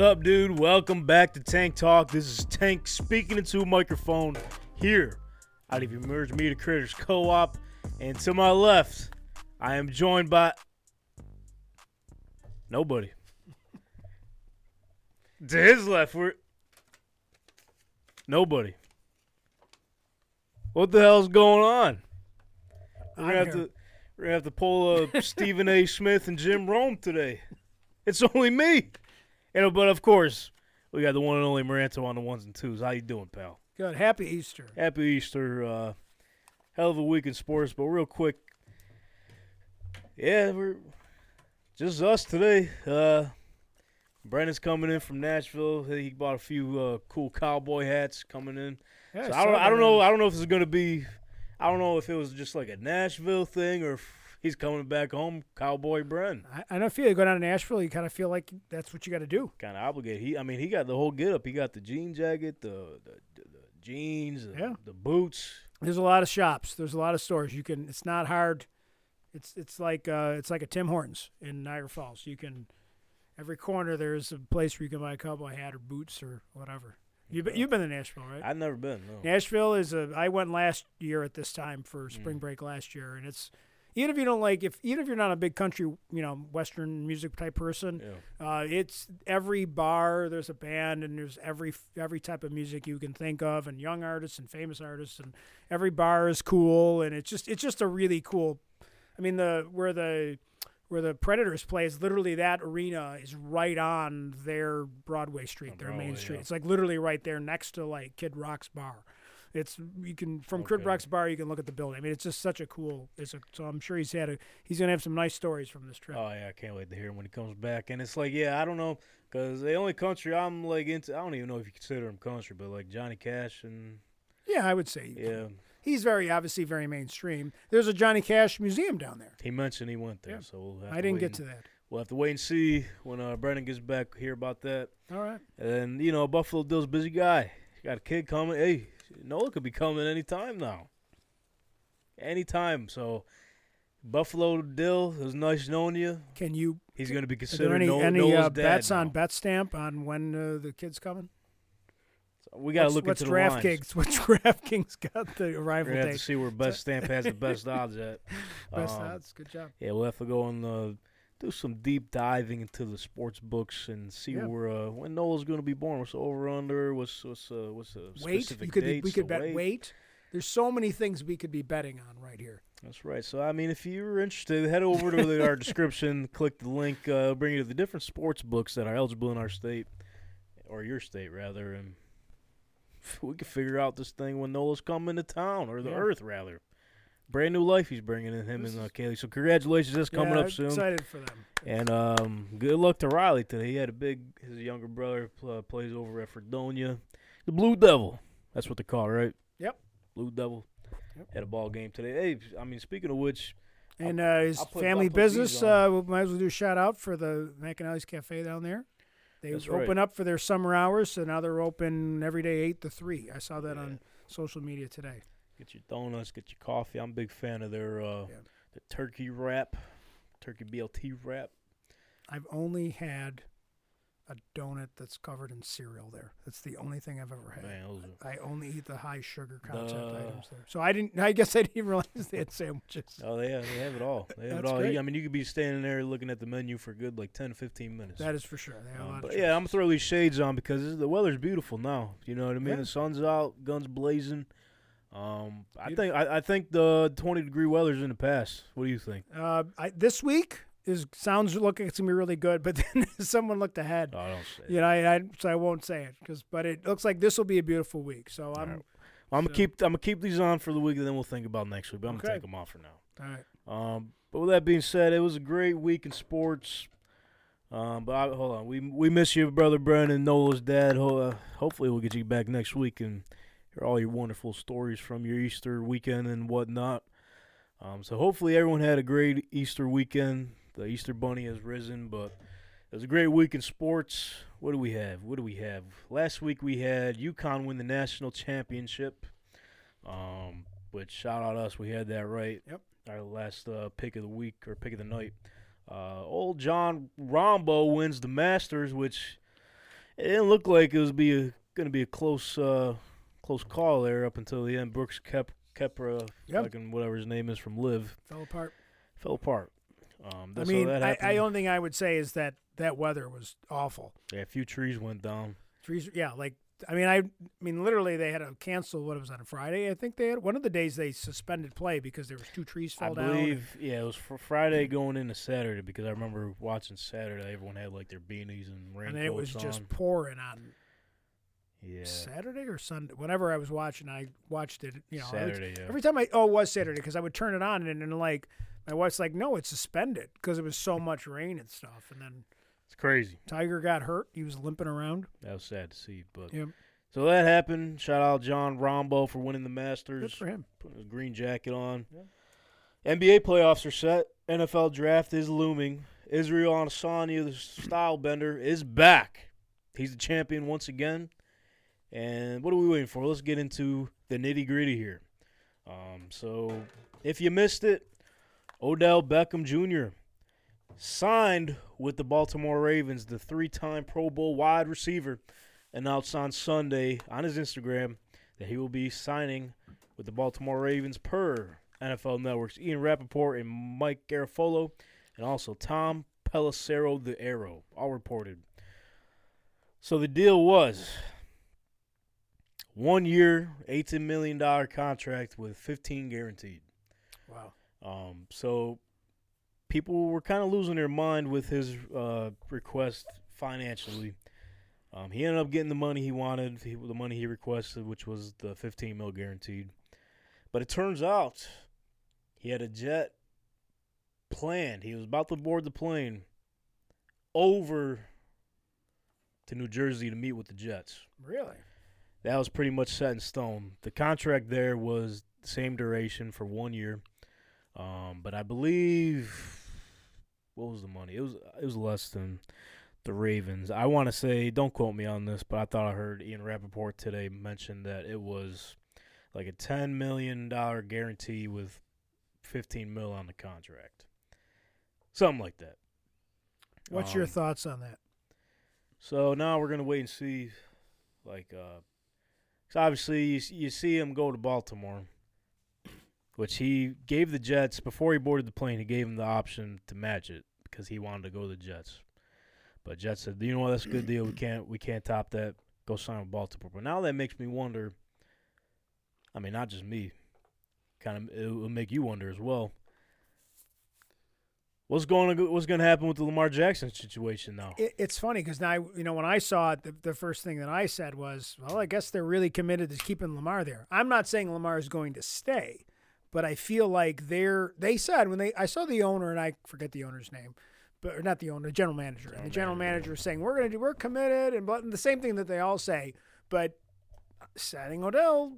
Sup, dude? Welcome back to Tank Talk. This is Tank speaking into a microphone here out of Emerge Media Creators Co-op, and to my left, I am joined by nobody. to his left, we're nobody. What the hell's going on? We're gonna have to we're gonna have to pull uh, Stephen A. Smith and Jim Rome today. It's only me. And, but of course, we got the one and only Maranto on the ones and twos. How you doing, pal? Good. Happy Easter. Happy Easter. Uh, hell of a week in sports, but real quick, yeah, we're just us today. Uh, Brandon's coming in from Nashville. He bought a few uh, cool cowboy hats coming in. Yeah, So I don't, I don't know. I don't know if is gonna be. I don't know if it was just like a Nashville thing or if he's coming back home, cowboy Bren. I, I don't feel you go down to Nashville. You kind of feel like that's what you got to do. kind of obligated. He, I mean, he got the whole get up. He got the jean jacket, the the, the, the jeans, the, Yeah. the boots. There's a lot of shops. There's a lot of stores. You can. It's not hard. It's it's like uh, it's like a Tim Hortons in Niagara Falls. You can every corner there's a place where you can buy a cowboy hat or boots or whatever. You've been, you've been to Nashville, right? I've never been. No. Nashville is a. I went last year at this time for Mm. spring break last year, and it's even if you don't like if even if you're not a big country, you know, Western music type person, Yeah. Uh, it's every bar. There's a band, and there's every every type of music you can think of, and young artists and famous artists, and every bar is cool, and it's just it's just a really cool. I mean, the where the where the Predators play is literally that arena is right on their Broadway street, On their main street. yeah. It's like literally right there next to like Kid Rock's bar. It's you can from Okay. Rock's bar you can look at the building. I mean, it's just such a cool. It's a, so I'm sure he's had a he's gonna have some nice stories from this trip. Oh yeah, I can't wait to hear him when he comes back. And it's like, yeah, I don't know, cause the only country I'm like into, I don't even know if you consider him country, but like Johnny Cash and yeah, I would say yeah, he's very obviously very mainstream. There's a Johnny Cash museum down there. he mentioned he went there, Yeah. so we'll have I didn't get and- to that. We'll have to wait and see when uh, Brendan gets back. Hear about that. All right. And you know, Buffalo Dill's a busy guy. He got a kid coming. Hey, Noah could be coming anytime now. Anytime. So, Buffalo Dill, it was nice knowing you. Can you? He's going to be Are there considered any any uh, bets on now. bet stamp on when uh, the kid's coming? So we got to look what's into the lines. DraftKings? What's DraftKings got the We're arrival gonna have to see where Best Stamp has the best odds at. Best Um, odds. Good job. Yeah, we'll have to go on uh, do some deep diving into the sports books and see Yeah. where uh, when Noah's going to be born. What's over under? What's what's uh, what's the Weight. specific You could dates? we could bet weight. There's so many things we could be betting on right here. That's right. So I mean, if you're interested, head over to the, our description, click the link, uh, bring you to the different sports books that are eligible in our state, or your state rather, and we can figure out this thing when Nola's coming to town or the Yeah. Earth rather. Brand new life he's bringing in him This and uh, Kaylee. So congratulations, that's coming yeah, up soon. Excited for them. And um, good luck to Riley today. He had a big. His younger brother pl- plays over at Fredonia, the Blue Devil. That's what they call it, right? Yep. Blue Devil. Yep. Had a ball game today. Hey, I mean, speaking of which, And uh, his I'll put- family I'll put these business, uh, we might as well do a shout out for the McAnally's Cafe down there. They That's open right. up for their summer hours, so now they're open every day, 8 to 3. I saw that Yeah. on social media today. Get your donuts, get your coffee. I'm a big fan of their uh, Yeah. the turkey wrap, turkey BLT wrap. I've only had a donut that's covered in cereal there. That's the only thing I've ever had. Man, are, I only eat the high sugar content The- items there. So I didn't. I guess I didn't realize they had sandwiches. oh, they have, they have it all. They have it all. great. I mean, you could be standing there looking at the menu for good like 10, 15 minutes. That is for sure. They have a Um, but yeah, I'm gonna throw these shades on because the weather's beautiful now. You know what I mean? Yeah. The sun's out, guns blazing. Um, I think I, I think the 20 degree weather's in the past. What do you think? Uh, I, this week is sounds looking it's gonna be really good, but then someone looked ahead. Oh, I don't say. You know, I, I so I won't say it because, but it looks like this will be a beautiful week. So I'm right. I'm gonna keep I'm gonna keep these on for the week, and then we'll think about next week. But I'm gonna take them off for now. all right. Um, but with that being said, it was a great week in sports. Um, but I, hold on, we we miss you, brother Brandon, Nola's dad. Ho- uh, hopefully, we'll get you back next week and hear all your wonderful stories from your Easter weekend and whatnot. Um, so hopefully, everyone had a great Easter weekend. The Easter bunny has risen, but it was a great week in sports. What do we have? What do we have? Last week we had UConn win the national championship. Um, which shout out us, we had that right. Yep. Our last uh, pick of the week or pick of the night. Uh, old John Rombo wins the Masters, which it didn't look like it was be going to be a close uh, close call there up until the end. Brooks Kep, Kepra, Yep. fucking whatever his name is from LIV, Fell apart. fell apart. Um, I mean, that I. I only thing I would say is that that weather was awful. yeah, a few trees went down. Trees, yeah, like I mean, I, I mean, literally, they had to cancel. What it was on a Friday? I think they had one of the days they suspended play because there was two trees fell down. I believe, yeah, it was for Friday going into Saturday because I remember watching Saturday. Everyone had like their beanies and raincoats and it was just pouring on Yeah, Saturday or Sunday. Whenever I was watching, I watched it. You know, would- Yeah. every time I oh it was Saturday because I would turn it on and then like my wife's like, no, it's suspended because it was so much rain and stuff. And then it's crazy. Tiger got hurt. He was limping around. That was sad to see, but Yep. so that happened. Shout out John Rombo for winning the Masters. Good for him. putting his green jacket on. NBA playoffs are set. NFL draft is looming. Israel Adesanya, the style bender, is back. He's the champion once again. And what are we waiting for? Let's get into the nitty gritty here. Um, so, if you missed it, Odell Beckham Jr. signed with the Baltimore Ravens. The three-time Pro Bowl wide receiver announced on Sunday on his Instagram that he will be signing with the Baltimore Ravens per NFL Network's Ian Rapoport and Mike Garafolo, and also Tom Pelissero, the Arrow, all reported. So the deal was one year, $18 million contract with 15 guaranteed. Wow. Um, so people were kind of losing their mind with his uh, request financially. Um, he ended up getting the money he wanted, he, the money he requested, which was the 15 mil guaranteed. But it turns out he had a jet planned. He was about to board the plane over to New Jersey to meet with the Jets Really? That was pretty much set in stone. The contract there was the same duration for one year, um, but I believe what was the money? It was it was less than the Ravens. I want to say, don't quote me on this, but I thought I heard Ian Rapoport today mention that it was like a ten million dollar guarantee with fifteen mil on the contract, something like that. What's your Um, thoughts on that? so now we're gonna wait and see, like, uh, 'cause obviously you, you see him go to Baltimore, which he gave the Jets before he boarded the plane. He gave him the option to match it because he wanted to go to the Jets, but Jets said, "You know what? That's a good deal. We can't we can't top that. Go sign with Baltimore." But now that makes me wonder. I mean, not just me. Kind of, it will make you wonder as well. What's going to what's going to happen with the Lamar Jackson situation now? It, it's funny because now you know when I saw it, the, the first thing that I said was, "Well, I guess they're really committed to keeping Lamar there." I'm not saying Lamar is going to stay, but I feel like they're. They said when they I saw the owner and I forget the owner's name, but or not the owner, the general manager, and the general manager was saying we're going to do, we're committed, and but the same thing that they all say, but uh, setting Odell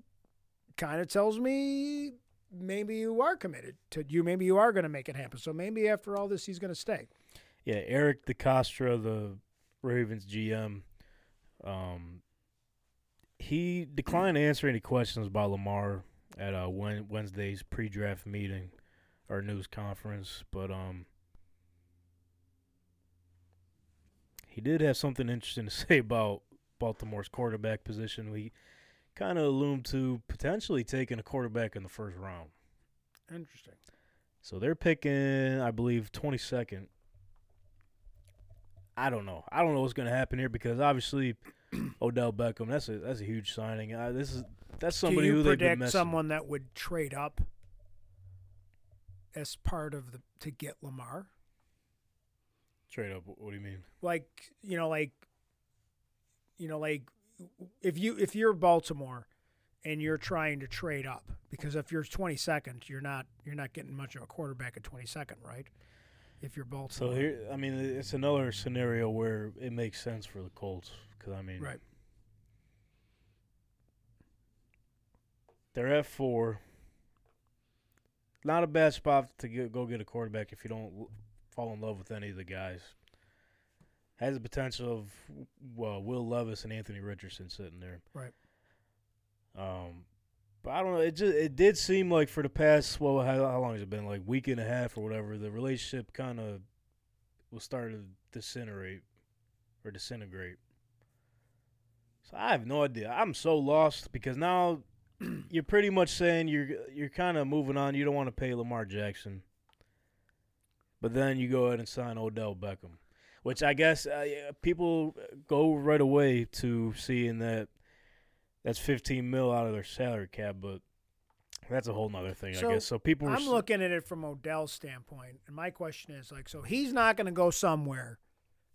kind of tells me maybe you are committed to you. Maybe you are going to make it happen. So maybe after all this, he's going to stay. Yeah, Eric DeCosta, the Ravens GM, um, he declined to answer any questions about Lamar at uh, Wednesday's pre-draft meeting or news conference, but um, he did have something interesting to say about Baltimore's quarterback position. We kind of alluded to potentially taking a quarterback in the first round. Interesting. So they're picking, I believe, 22nd. I don't know. I don't know what's going to happen here because obviously Odell Beckham. That's a that's a huge signing. Uh, this is that's somebody who they've been predict messing. someone that would trade up as part of the to get Lamar? Trade up. What do you mean? Like you know, like you know, like if you if you're Baltimore and you're trying to trade up because if you're 22nd, you're not you're not getting much of a quarterback at 22nd, right? if you're Baltimore. So here, I mean, it's another scenario where it makes sense for the Colts because I mean, Right. They're at four. Not a bad spot to get, go get a quarterback if you don't fall in love with any of the guys. Has the potential of well, Will Levis and Anthony Richardson sitting there. Right. Um, but I don't know. It just it did seem like for the past well, how, how long has it been? Like week and a half or whatever. The relationship kind of was starting to disintegrate or disintegrate. So I have no idea. I'm so lost because now you're pretty much saying you're you're kind of moving on. You don't want to pay Lamar Jackson, but then you go ahead and sign Odell Beckham, which I guess uh, people go right away to seeing that that's 15 mil out of their salary cap, but that's a whole nother thing, So, I guess. So people, I'm looking at it from Odell's standpoint, and my question is like, so he's not going to go somewhere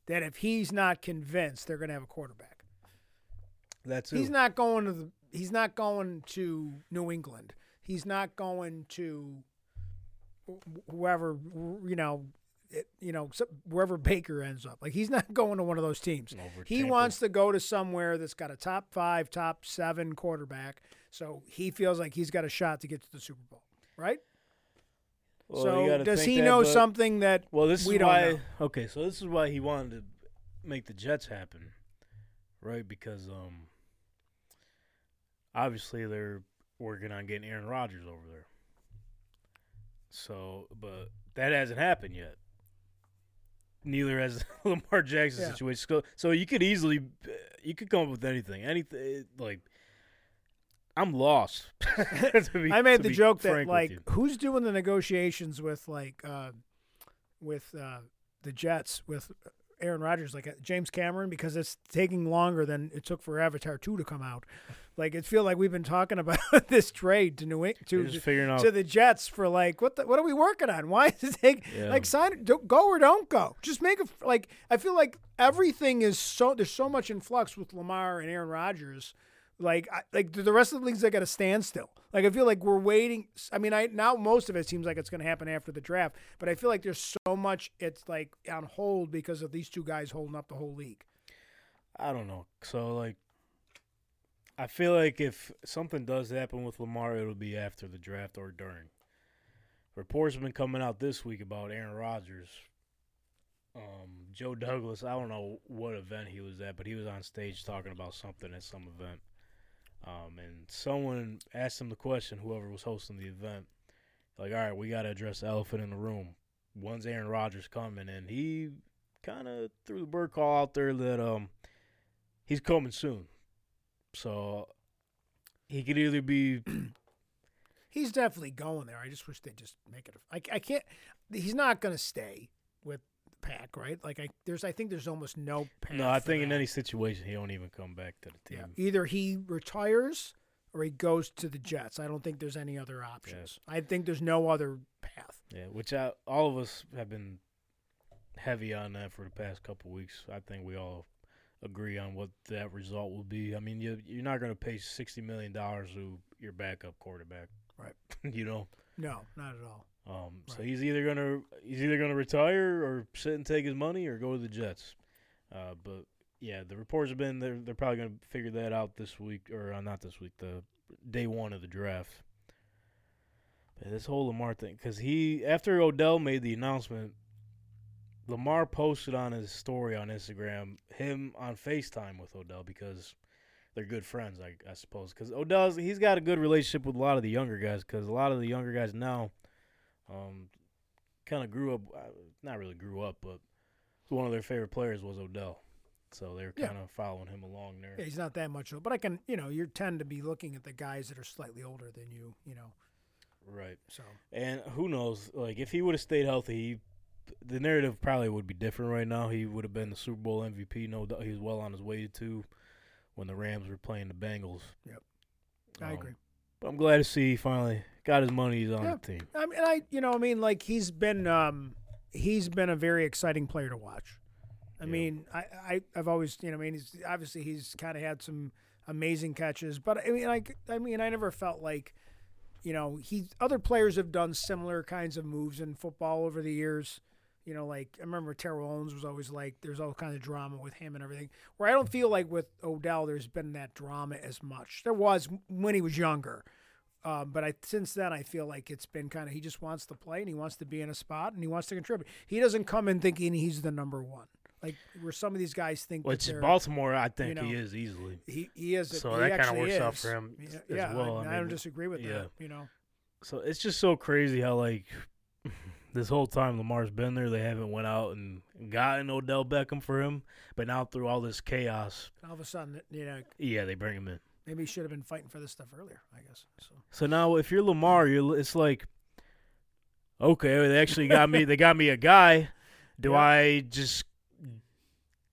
that if he's not convinced they're going to have a quarterback. that's He's not going to the. He's not going to New England. He's not going to whoever you know, it, you know, wherever Baker ends up. Like he's not going to one of those teams. Over He Tampa. wants to go to somewhere that's got a top five, top seven quarterback. So he feels like he's got a shot to get to the Super Bowl, right? Well, so does he that, know but- something that Well, this we is don't why. know? Okay, so this is why he wanted to make the Jets happen, right? Because um, obviously they're working on getting Aaron Rodgers over there. So, but that hasn't happened yet. Neither has Lamar Jackson's Yeah. situation. So, so you could easily, you could come up with anything. Anything like. I'm lost. be- I made the joke that like who's doing the negotiations with like uh, with uh, the Jets with Aaron Rodgers like uh, James Cameron because it's taking longer than it took for Avatar two to come out. Like it feel like we've been talking about this trade to New England to just figuring out to the Jets for like what the, what are we working on? Why is it take Yeah. like sign don't, go or don't go? Just make a f- like I feel like everything is so there's so much in flux with Lamar and Aaron Rodgers. Like I, like the rest of the leagues like at a standstill. Like I feel like we're waiting. I mean, I now most of it seems like it's going to happen after the draft, but I feel like there's so much it's like on hold because of these two guys holding up the whole league. I don't know. So like, I feel like if something does happen with Lamar, it'll be after the draft or during. Reports have been coming out this week about Aaron Rodgers. Um, Joe Douglas, I don't know what event he was at, but he was on stage talking about something at some event. Um, and someone asked him the question, whoever was hosting the event, like, all right, we got to address the elephant in the room. When's Aaron Rodgers coming? And he kind of threw the bird call out there that um he's coming soon. So he could either be He's definitely going there. I just wish they'd just make it. A, I, I can't. He's not going to stay with the pack, right? Like I there's I think there's almost no no. I think in any situation he don't even come back to the Yeah. team. Either he retires or he goes to the Jets. I don't think there's any other options. I think there's no other path. Yeah, which I, all of us have been heavy on that for the past couple weeks. I think we all agree on what that result will be. I mean, you you're not going to pay sixty million dollars to your backup quarterback, Right. you know. No, not at all. Um, so he's either gonna he's either gonna retire or sit and take his money or go to the Jets. Uh, but yeah, the reports have been they're they're probably gonna figure that out this week or uh, not this week, the day one of the draft. But this whole Lamar thing, because he after Odell made the announcement, Lamar posted on his story on Instagram him on Facetime with Odell because they're good friends, I, I suppose. Because Odell's he's got a good relationship with a lot of the younger guys. Because a lot of the younger guys now, um, kind of grew up, uh, not really grew up, but one of their favorite players was Odell. So they're Yeah. kind of following him along there. Yeah, he's not that much, but I can, you know, you tend to be looking at the guys that are slightly older than you, you know. Right. So And who knows? Like, if he would have stayed healthy, he, the narrative probably would be different right now. He would have been the Super Bowl MVP. No doubt, he was well on his way to when the Rams were playing the Bengals. Yep. I Um, agree. But I'm glad to see he finally got his money. He's on Yeah. the team. I mean, I, you know, I mean, like he's been, um, he's been a very exciting player to watch. I Yeah. mean, I, I, I've always, you know, I mean, he's obviously he's kind of had some amazing catches, but I mean, like, I mean, I never felt like, you know, he other players have done similar kinds of moves in football over the years. You know, like I remember Terrell Owens was always like, there's all kind of drama with him and everything. Where I don't feel like with Odell, there's been that drama as much. There was when he was younger, um, but I since then I feel like it's been kind of he just wants to play and he wants to be in a spot and he wants to contribute. He doesn't come in thinking he's the number one. Like where some of these guys think. Which Baltimore, I think know, he is easily. He he is. So he that kinda actually works out for him Yeah, as yeah, well. I, I I don't disagree with yeah. that. You know. So it's just so crazy how like this whole time Lamar's been there, they haven't went out and gotten Odell Beckham for him. But now through all this chaos, All of a sudden, you know, yeah, they bring him in. maybe he should have been fighting for this stuff earlier. I guess. So So now if you're Lamar, you're it's like, okay, they actually got me. They got me a guy. Do Yeah. I just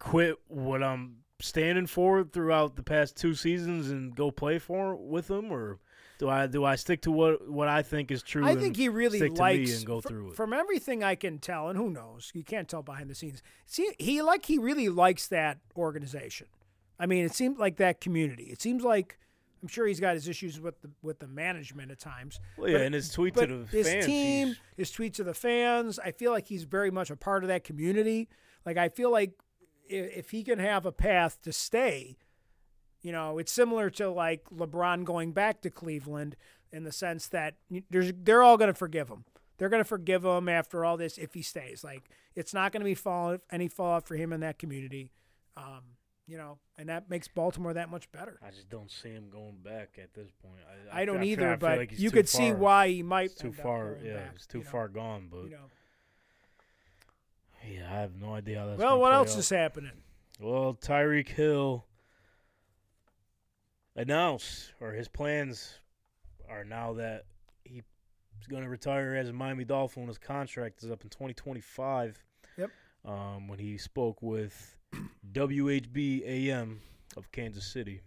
quit what I'm standing for throughout the past two seasons and go play for with him, or do I do I stick to what what I think is true? I think he really stick to me likes and go fr- through it. From everything I can tell, and who knows, you can't tell behind the scenes. See, he like he really likes that organization. I mean, it seems like that community. It seems like I'm sure he's got his issues with the with the management at times. Well, yeah, but- and his tweet but to the his fans, team, he's- his tweets to the fans, I feel like he's very much a part of that community. Like I feel like if he can have a path to stay, you know, it's similar to like LeBron going back to Cleveland in the sense that there's they're all going to forgive him. They're going to forgive him after all this if he stays. Like it's not going to be fall any fallout for him in that community. Um, you know, and that makes Baltimore that much better. I just don't see him going back at this point. I, I don't feel- either, but like you could see why he might It's too far. Yeah, back, it's too you know, far gone. But You know. Yeah, I have no idea how that's. Well, what else out. is happening? Well, Tyreek Hill announced, or his plans are now that he's going to retire as a Miami Dolphin. when His contract is up in 2025. Yep. Um, when he spoke with WHB AM of Kansas City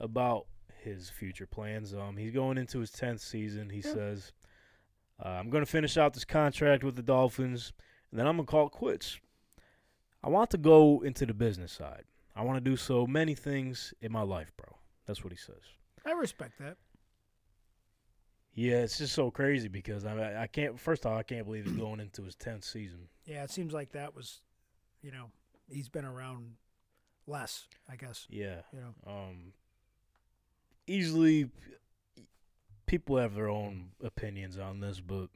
about his future plans. Um, he's going into his 10th season. He Yeah. says, uh, I'm going to finish out this contract with the Dolphins, and then I'm to call it quits. I want to go into the business side. I want to do so many things in my life, bro. That's what he says. I respect that. Yeah, it's just so crazy because I I can't. First off, I can't believe he's going into his tenth season. Yeah, it seems like that was, you know, he's been around less, I guess. Yeah, You know, um, easily people have their own opinions on this, but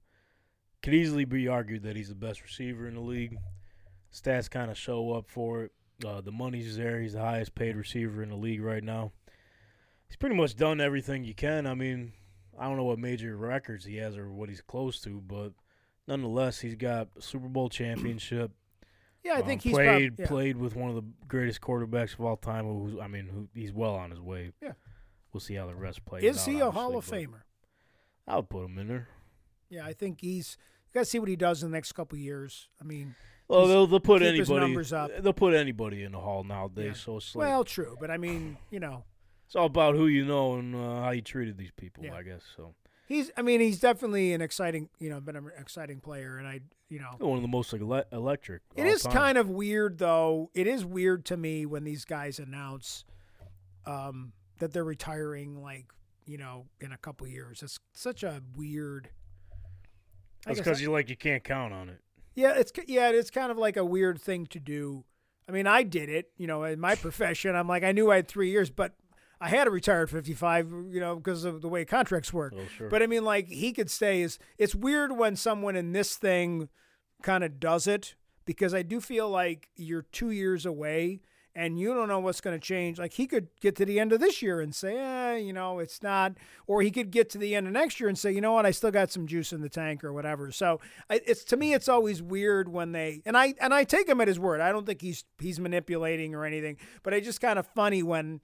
could easily be argued that he's the best receiver in the league. Stats kind of show up for it. Uh, the money's there. He's the highest paid receiver in the league right now. He's pretty much done everything you can. I mean, I don't know what major records he has or what he's close to, but nonetheless, he's got a Super Bowl championship. yeah, I Um, think he's played prob- yeah. played with one of the greatest quarterbacks of all time. Who's I mean, who he's well on his way. Yeah. we'll see how the rest plays. Is out, he a Hall of Famer? I would put him in there. Yeah, I think he's. You got to see what he does in the next couple of years. I mean, Well, they'll they'll put anybody. They'll put anybody in the hall nowadays. Yeah. So it's like well, true, but I mean, you know, it's all about who you know and uh, how you treated these people. Yeah. I guess so. he's. I mean, he's definitely an exciting, you know, been an exciting player, and I, you know, One of the most like, ele- electric. It is time. kind of weird, though. It is weird to me when these guys announce um, that they're retiring, like you know, in a couple years. It's such a weird. That's because you like you can't count on it. yeah, it's yeah, it's kind of like a weird thing to do. I mean, I did it, you know, in my profession. I'm like, I knew I had three years, but I had to retire at 55, you know, because of the way contracts work. Oh sure. But I mean, like he could stay. Is it's weird when someone in this thing kind of does it because I do feel like you're two years away and you don't know what's going to change. Like he could get to the end of this year and say, eh, you know, it's not, or he could get to the end of next year and say, you know what, I still got some juice in the tank or whatever. So it's to me, it's always weird when they and I and I take him at his word. I don't think he's he's manipulating or anything, but it's just kind of funny when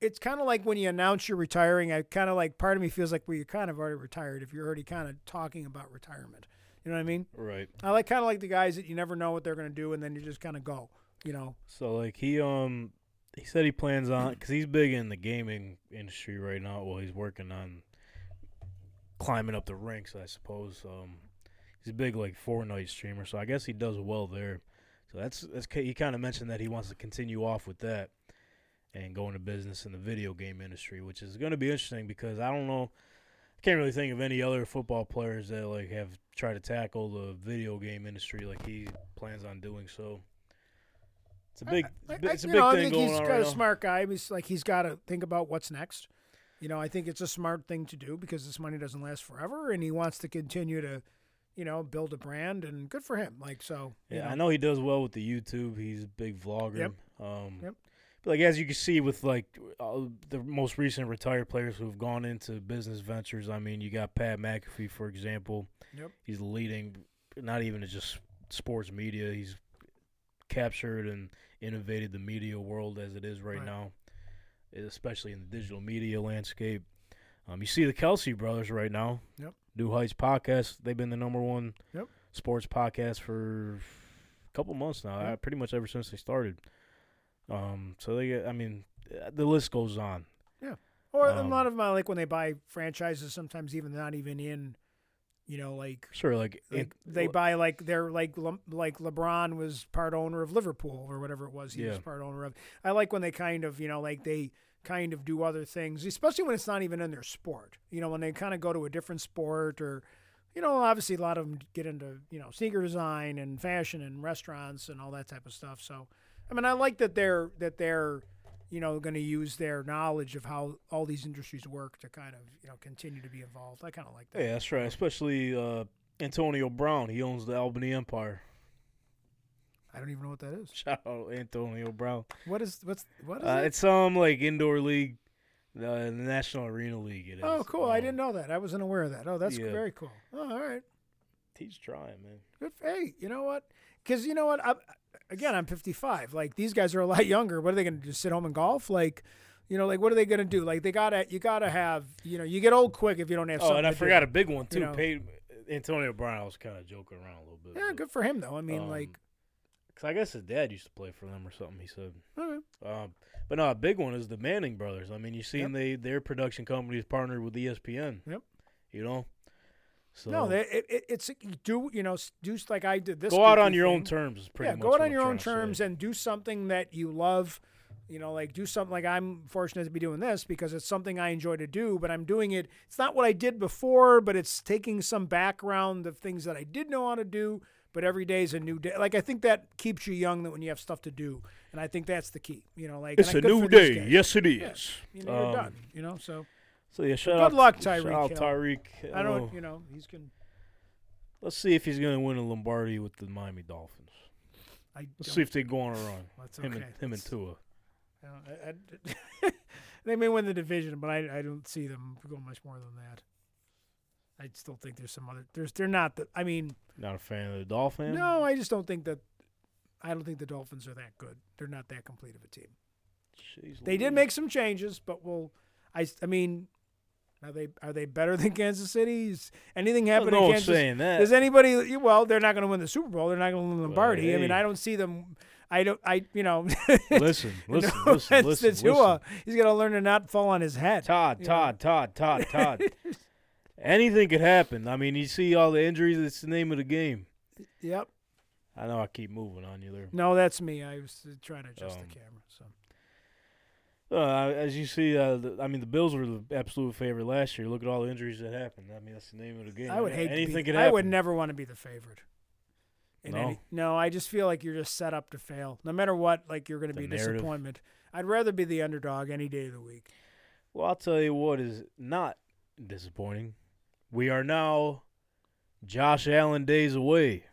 it's kind of like when you announce you're retiring. I kind of like part of me feels like well, you're kind of already retired if you're already kind of talking about retirement. You know what I mean? right. I like kind of like the guys that you never know what they're going to do, and then you just kind of go. You know? So like he um he said he plans on because he's big in the gaming industry right now. Well, he's working on climbing up the ranks, I suppose. Um, he's a big like Fortnite streamer, so I guess he does well there. So that's that's he kind of mentioned that he wants to continue off with that and go into business in the video game industry, which is going to be interesting because I don't know. I can't really think of any other football players that like have tried to tackle the video game industry like he plans on doing. So it's a big, I, it's a, it's a you big know, I think going he's on got right a now. smart guy. He's like he's got to think about what's next. You know, I think it's a smart thing to do because this money doesn't last forever, and he wants to continue to, you know, build a brand. And good for him. Like so. you Yeah, I know. know he does well with the YouTube. He's a big vlogger. Yep. Um, Yep. But like as you can see with like uh, the most recent retired players who've gone into business ventures. I mean, you got Pat McAfee, for example. Yep. He's leading, not even just sports media. He's captured and innovated the media world as it is right, Right. now, especially in the digital media landscape. Um, you see the Kelce brothers right now. Yep. New Heights podcast. They've been the number one Yep. sports podcast for a couple months now. Yep. uh, Pretty much ever since they started. Um, so they get. I mean, uh, the list goes on. Yeah. Or a Um, lot of them, I like when they buy franchises. Sometimes even not even in, you know, like Sure, like, like it- they buy like they're like Le- like LeBron was part owner of Liverpool or whatever it was he was part owner of. I like when they kind of you know like they kind of do other things, especially when it's not even in their sport. You know, when they kind of go to a different sport or. You know, obviously, a lot of them get into you know sneaker design and fashion and restaurants and all that type of stuff. So, I mean, I like that they're that they're you know going to use their knowledge of how all these industries work to kind of you know continue to be involved. I kind of like that. Yeah, that's right. Especially uh, Antonio Brown. He owns the Albany Empire. I don't even know what that is. Shout out Antonio Brown. What is what's what is Uh, it? it's some like indoor league, uh, the National Arena League. It is. Oh, cool! I Um, didn't know that. I wasn't aware of that. Oh, that's Yeah. very cool. Oh, all right. He's trying, man. Good. Hey, you know what? Because you know what? I, again, I'm 55. Like these guys are a lot younger. What are they going to do? Sit home and golf? Like, you know, like what are they going to do? Like they gotta, you gotta have, you know, you get old quick if you don't have. Oh, and I to do. forgot a big one too. you know. Paid Antonio Brown. I was kind of joking around a little bit. Yeah, but, good for him though. I mean, um, like, 'cause I guess his dad used to play for them or something. He said. right. Um, but no, a big one is the Manning brothers. I mean, you see, Yep. they their production company is partnered with ESPN. Yep. You know. So no, they, it, it, it's do you know do like I did this. go out on your own terms. Is pretty yeah, much go out on I'm your own trying to say. terms and do something that you love. You know, like do something like I'm fortunate to be doing this because it's something I enjoy to do, but I'm doing it. It's not what I did before, but it's taking some background of things that I did know how to do. But every day is a new day. Like I think that keeps you young that when you have stuff to do, and I think that's the key. You know, like It's a new day. Yes, it is. Yeah. You know, you're Um, done. You know, so So yeah, shout good out, luck, shout Tyreek out Tyreek. I don't. You know, he's can. Let's see if he's going to win a Lombardi with the Miami Dolphins. I Let's see if they go on a run. That's Him okay. and him and Tua. I I- I- they may win the division, but I, I don't see them going much more than that. I still think there's some other. There's they're not the. I mean, Not a fan of the Dolphins. no, I just don't think that. I don't think the Dolphins are that good. They're not that complete of a team. Jeez They did make some changes, but we'll. I mean, are they are they better than Kansas City? Is anything Well, no Kansas? saying that. Does anybody? Well, they're not going to win the Super Bowl. They're not going to win Lombardi. I mean. I don't see them. I don't. I you know. listen, listen, no listen, listen, Tua, listen. he's got to learn to not fall on his head. Todd, you Todd, Todd, Todd, Todd. Anything could happen. I mean, you see all the injuries. It's the name of the game. Yep. I know I keep moving on you there. No, that's me. I was trying to adjust Um, the camera. So Uh, as you see, uh, the, I mean, the Bills were the absolute favorite last year. Look at all the injuries that happened. I mean, that's the name of the game. I would hate anything to be. could I would never want to be the favorite. In No? any, no, I just feel like you're just set up to fail. No matter what, like you're going to be a disappointment. I'd rather be the underdog any day of the week. Well, I'll tell you what is not disappointing. We are now Josh Allen days away,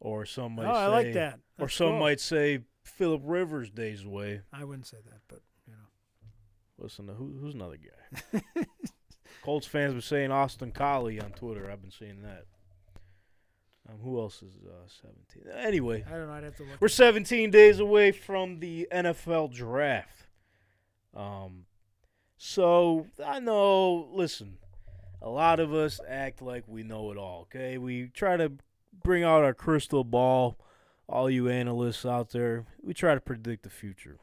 or some Oh, might say, I like that. or That's some cool. might say Philip Rivers days away. I wouldn't say that, but you know. Listen, who, who's another guy? Colts fans were saying Austin Collie on Twitter. I've been seeing that. Um, who else is uh, 17? Anyway, I don't know. I'd have to look. we're 17 days away from the NFL draft. Um, so I know. Listen, a lot of us act like we know it all. Okay, we try to bring out our crystal ball. All you analysts out there, we try to predict the future.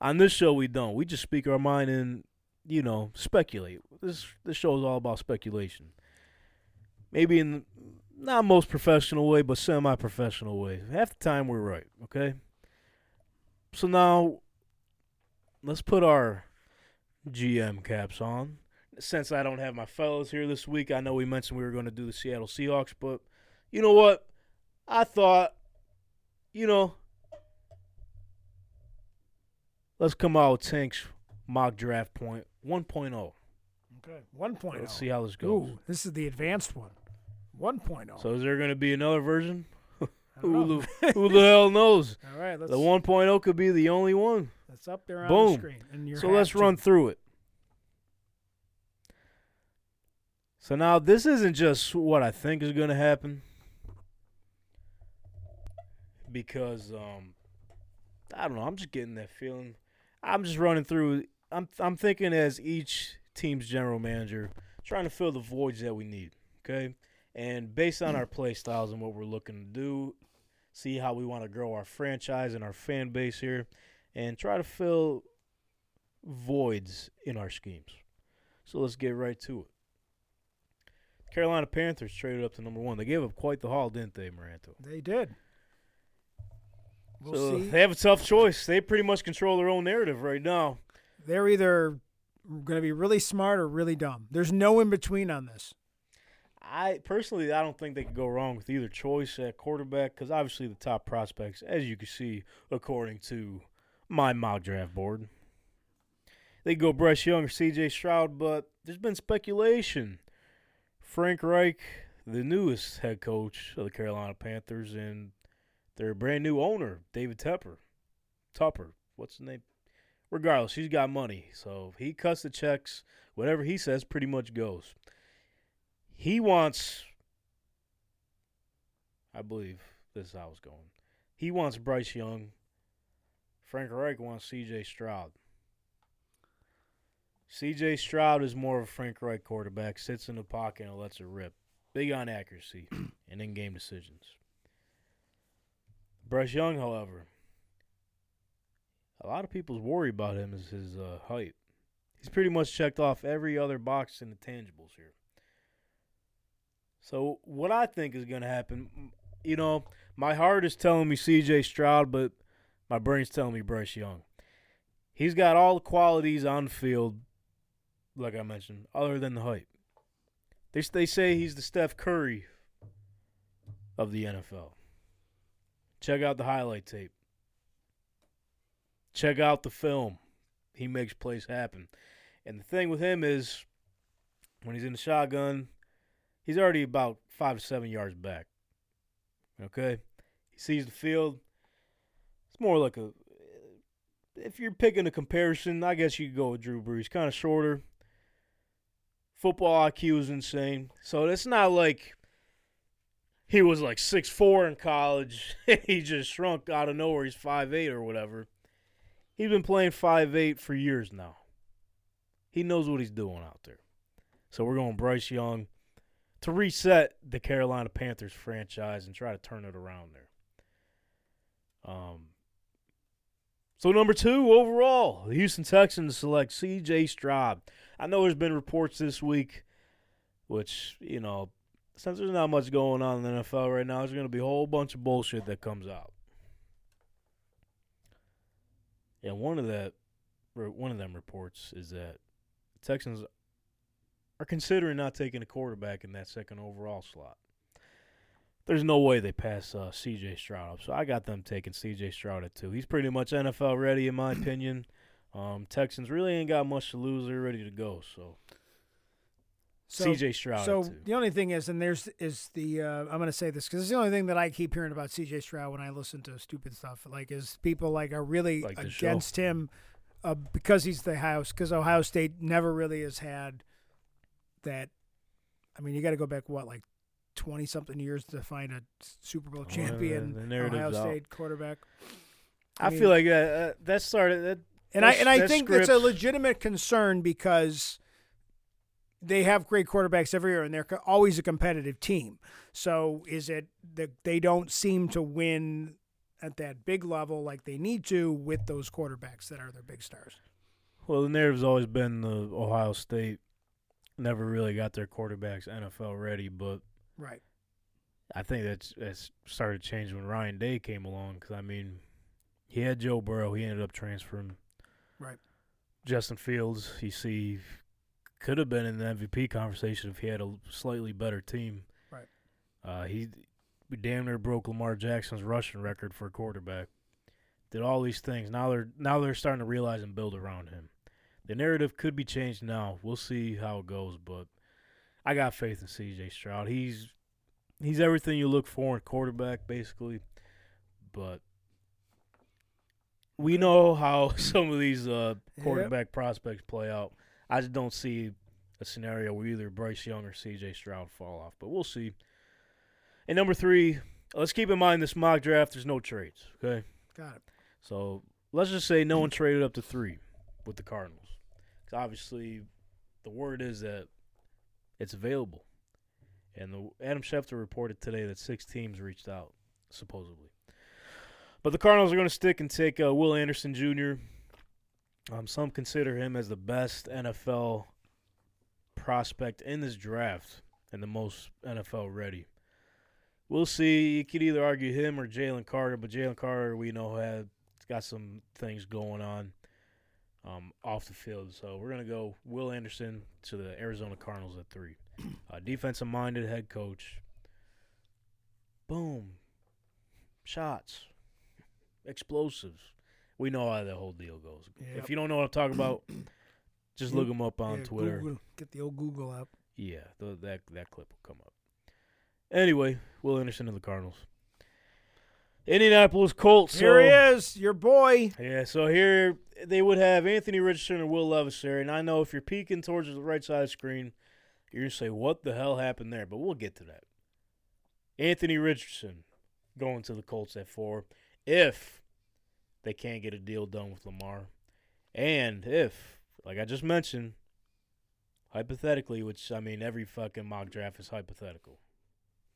On this show, we don't. We just speak our mind and you know speculate. This this show is all about speculation. Maybe in not most professional way, but semi-professional way. Half the time we're right. Okay. So now, let's put our GM caps on. since I don't have my fellows here this week, I know we mentioned we were going to do the Seattle Seahawks, but you know what? I thought, you know, let's come out with Tank's mock draft point 1.0. Okay. 1.0. Let's see how this goes. Ooh, this is the advanced one. 1.0. So is there going to be another version? I don't know. Who the, who the hell knows? All right, let's The 1.0 could be the only one. That's up there on Boom. the screen. And So let's hat, run through it. So now this isn't just what I think is going to happen because um I don't know, I'm just getting that feeling. I'm just running through I'm I'm thinking as each team's general manager trying to fill the voids that we need, okay? And based on our play styles and what we're looking to do, see how we want to grow our franchise and our fan base here and try to fill voids in our schemes. So let's get right to it. Carolina Panthers traded up to number one. They gave up quite the haul, didn't they, Maranto? They did. We'll so see. they have a tough choice. They pretty much control their own narrative right now. They're either going to be really smart or really dumb. There's no in between on this. I personally, I don't think they could go wrong with either choice at quarterback because obviously the top prospects, as you can see, according to my mock draft board, they go Bryce Young or C.J. Stroud, but there's been speculation. Frank Reich, the newest head coach of the Carolina Panthers, and their brand new owner, David Tepper, Tupper, what's the name? Regardless, he's got money, so he cuts the checks. Whatever he says, pretty much goes. He wants, I believe this is how it's going. He wants Bryce Young. Frank Reich wants C.J. Stroud. C.J. Stroud is more of a Frank Reich quarterback, sits in the pocket and lets it rip. Big on accuracy and in game decisions. Bryce Young, however, a lot of people's worry about him is his uh, height. He's pretty much checked off every other box in the tangibles here. So what I think is going to happen, you know, my heart is telling me C.J. Stroud, but my brain's telling me Bryce Young. He's got all the qualities on the field, like I mentioned, other than the height. They they say he's the Steph Curry of the NFL. Check out the highlight tape. Check out the film. He makes plays happen. And the thing with him is when he's in the shotgun, he's already about five to seven yards back. Okay? He sees the field. It's more like a. If you're picking a comparison, I guess you could go with Drew Brees. Kind of shorter. Football IQ is insane. So it's not like he was like six four in college. he just shrunk out of nowhere. He's five eight or whatever. He's been playing five eight for years now. He knows what he's doing out there. So we're going Bryce Young to reset the Carolina Panthers franchise and try to turn it around there. Um. So number two overall, the Houston Texans select C.J. Stroud. I know there's been reports this week, which you know, since there's not much going on in the NFL right now, there's going to be a whole bunch of bullshit that comes out. And one of that, one of them reports is that Texans are considering not taking a quarterback in that second overall slot. There's no way they pass uh, C.J. Stroud up, so I got them taking C.J. Stroud at two. He's pretty much NFL ready, in my opinion. Um, Texans really ain't got much to lose; they're ready to go. So, So, C.J. Stroud So two. the only thing is, and there's is the uh, I'm going to say this because it's the only thing that I keep hearing about C.J. Stroud when I listen to stupid stuff. Like, is people like are really Like show. against him uh, because he's the house because Ohio State never really has had that. I mean, you got to go back what like twenty something years to find a Super Bowl Oh, champion narrative's Ohio out. State quarterback. I, mean- feel like uh, uh, that started. That, And I and I think it's a legitimate concern because they have great quarterbacks every year, and they're always a competitive team. So is it that they don't seem to win at that big level like they need to with those quarterbacks that are their big stars? well, the narrative's always been the Ohio State never really got their quarterbacks NFL ready, but Right. I think that's that's started changing when Ryan Day came along. Because I mean, he had Joe Burrow, he ended up transferring. Right. Justin Fields, you see, could have been in the MVP conversation if he had a slightly better team. Right. Uh, he damn near broke Lamar Jackson's rushing record for a quarterback. Did all these things. Now they're now they're starting to realize and build around him. The narrative could be changed now. We'll see how it goes, but I got faith in C.J. Stroud. He's he's everything you look for in quarterback, basically. But we know how some of these uh, Yep. quarterback prospects play out. I just don't see a scenario where either Bryce Young or C.J. Stroud fall off, but we'll see. And number three, let's keep in mind this mock draft. There's no trades. Okay, Got it. so let's just say no one traded up to three with the Cardinals. 'Cause obviously, the word is that it's available, and the Adam Schefter reported today that six teams reached out supposedly. But the Cardinals are going to stick and take uh, Will Anderson Jr. Um, some consider him as the best NFL prospect in this draft and the most NFL ready. We'll see. You could either argue him or Jalen Carter, but Jalen Carter we know had got some things going on um, off the field. So we're gonna go Will Anderson to the Arizona Cardinals at three. Uh, defensive minded head coach. Boom. Shots. Explosives. We know how the whole deal goes. Yep. If you don't know what I'm talking about, just look him up on Yeah, Twitter. Google- get the old Google app. Yeah, th- that that clip will come up. Anyway, Will Anderson to the Cardinals. Indianapolis Colts. Here he is, your boy. Yeah, so here they would have Anthony Richardson or Will Levis there, and I know if you're peeking towards the right side of the screen, you're gonna say, "What the hell happened there?" But we'll get to that. Anthony Richardson going to the Colts at four, if they can't get a deal done with Lamar, and if, like I just mentioned, hypothetically, which I mean, every fucking mock draft is hypothetical.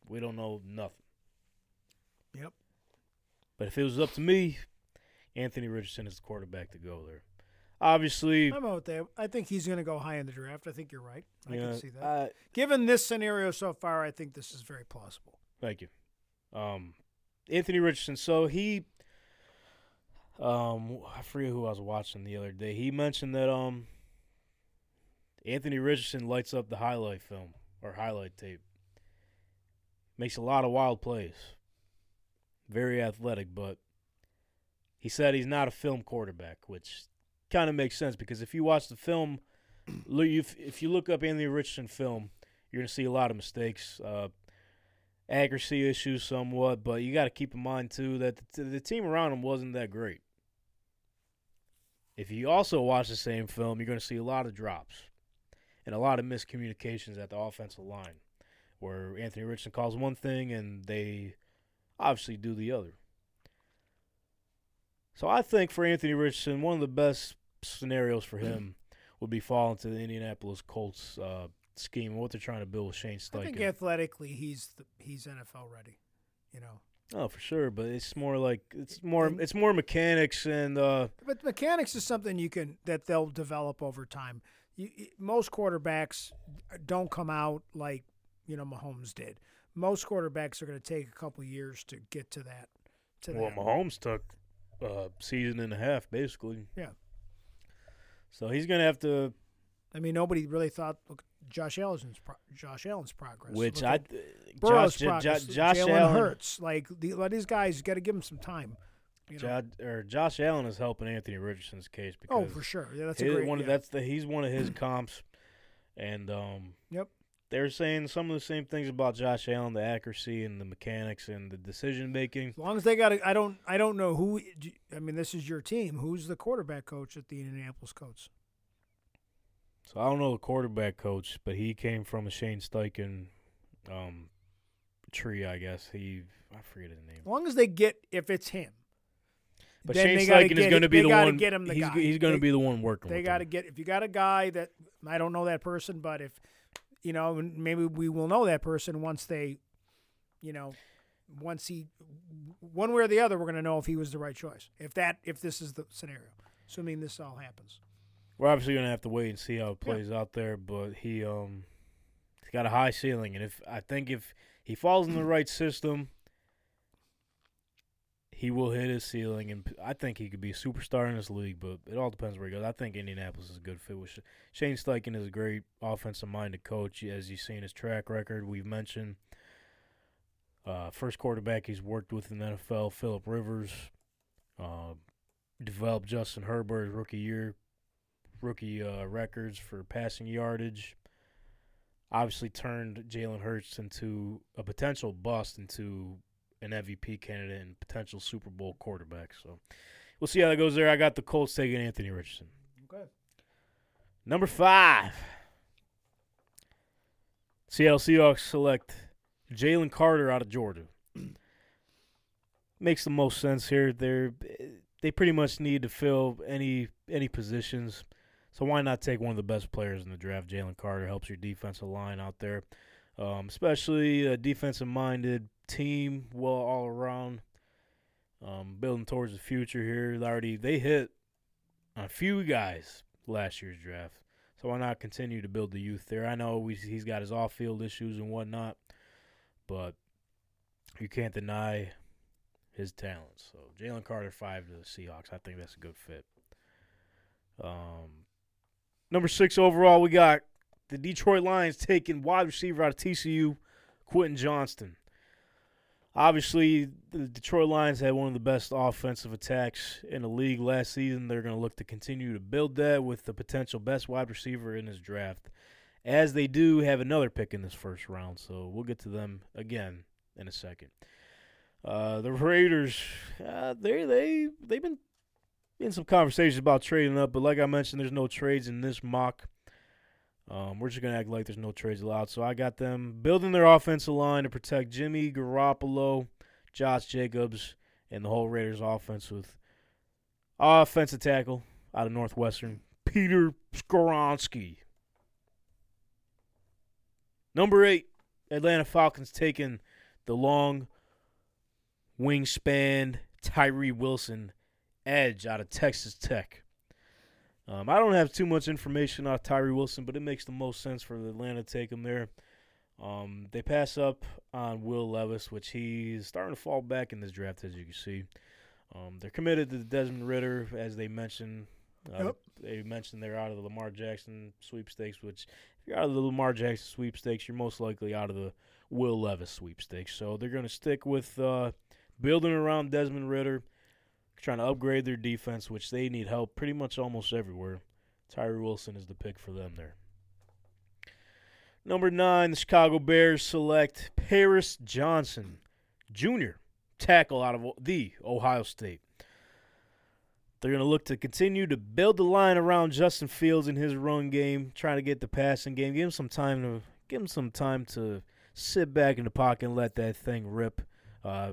We don't know nothing. Yep. But if it was up to me, Anthony Richardson is the quarterback to go there. Obviously, I'm out there. I think he's going to go high in the draft. I think you're right. I you can know, see that. I- Given this scenario so far, I think this is very plausible. thank you. Um, Anthony Richardson. So he, um, I forget who I was watching the other day. He mentioned that um, Anthony Richardson lights up the highlight film or highlight tape. Makes a lot of wild plays. Very athletic, but he said he's not a film quarterback, which kind of makes sense because if you watch the film, if, you look up Anthony Richardson film, you're gonna see a lot of mistakes, uh, accuracy issues somewhat, but you got to keep in mind too that the, the team around him wasn't that great. If you also watch the same film, you're gonna see a lot of drops and a lot of miscommunications at the offensive line, where Anthony Richardson calls one thing and they obviously do the other. So I think for Anthony Richardson, one of the best scenarios for him would be falling into the Indianapolis Colts uh, scheme and what they're trying to build with Shane I think athletically, he's the, he's NFL ready. You know, Oh, for sure, but it's more like it's more it's more mechanics and uh but mechanics is something you can that they'll develop over time. You, most quarterbacks don't come out like you know Mahomes did. Most quarterbacks are going to take a couple years to get to that. To well, that. Mahomes took a season and a half basically. Yeah. So he's gonna have to, I mean, nobody really thought. Look, Josh Allen's pro- Josh Allen's progress. which Look I, Josh, Burrow's Jo- Jo- progress. Josh Allen, Hurts. Like the, let these guys got to give him some time. You know? Jo- or Josh Allen is helping Anthony Richardson's case because oh, for sure. Yeah, that's a his- great. one of yeah. that's the he's one of his comps, and um. Yep. They're saying some of the same things about Josh Allen, the accuracy and the mechanics and the decision making. As long as they got, I don't, I don't know who. I mean, this is your team. Who's the quarterback coach at the Indianapolis Colts? So I don't know the quarterback coach, but he came from a Shane Steichen um, tree, I guess. He I forget his name. As long as they get, if it's him, But Shane Steichen is going to be the one. get him the he's guy. he's going to be the one working. they got to get. If you got a guy that I don't know that person, but if you know, maybe we will know that person once they, you know, once he, one way or the other, we're going to know if he was the right choice. If that, if this is the scenario, assuming this all happens. We're obviously going to have to wait and see how it Yeah. plays out there, but he um he's got a high ceiling, and if I think if he falls in the right system, he will hit his ceiling, and I think he could be a superstar in this league. But it all depends where he goes. I think Indianapolis is a good fit with Sh- Shane Steichen is a great offensive-minded coach, as you've seen his track record. We've mentioned uh, first quarterback he's worked with in the NFL, Philip Rivers. Uh, developed Justin Herbert rookie year, rookie uh, records for passing yardage. Obviously, turned Jalen Hurts into a potential bust into an MVP candidate and potential Super Bowl quarterback. So we'll see how that goes there. I got the Colts taking Anthony Richardson. Okay. Number five. Seattle Seahawks select Jalen Carter out of Georgia. Makes the most sense here. They're they pretty much need to fill any any positions. So why not take one of the best players in the draft? Jalen Carter helps your defensive line out there, um, especially a defensive minded team, well all around. Um, building towards the future here. They already they hit a few guys last year's draft. So why not continue to build the youth there? I know we, he's got his off field issues and whatnot, but you can't deny his talents. So Jalen Carter five to the Seahawks. I think that's a good fit. Um, number six overall, we got the Detroit Lions taking wide receiver out of TCU, Quentin Johnston. Obviously, the Detroit Lions had one of the best offensive attacks in the league last season. They're going to look to continue to build that with the potential best wide receiver in this draft, as they do have another pick in this first round. So we'll get to them again in a second. Uh, the Raiders, uh, they they they've been in some conversations about trading up, but like I mentioned, there's no trades in this mock. Um, we're just gonna act like there's no trades allowed. So I got them building their offensive line to protect Jimmy Garoppolo, Josh Jacobs, and the whole Raiders offense with offensive tackle out of Northwestern, Peter Skoronski. Number eight, Atlanta Falcons taking the long wingspan Tyree Wilson edge out of Texas Tech. Um, I don't have too much information on Tyree Wilson, but it makes the most sense for the Atlanta to take him there. Um, they pass up on Will Levis, which he's starting to fall back in this draft, as you can see. Um, they're committed to Desmond Ridder, as they mentioned. Uh, Yep. They mentioned they're out of the Lamar Jackson sweepstakes, which if you're out of the Lamar Jackson sweepstakes, you're most likely out of the Will Levis sweepstakes. So they're going to stick with uh, building around Desmond Ridder, trying to upgrade their defense, which they need help pretty much almost everywhere. Tyree Wilson is the pick for them there. Number nine, the Chicago Bears select Paris Johnson, Jr., tackle out of the Ohio State. They're going to look to continue to build the line around Justin Fields in his run game, trying to get the passing game, give him some time to give him some time to sit back in the pocket and let that thing rip. Uh,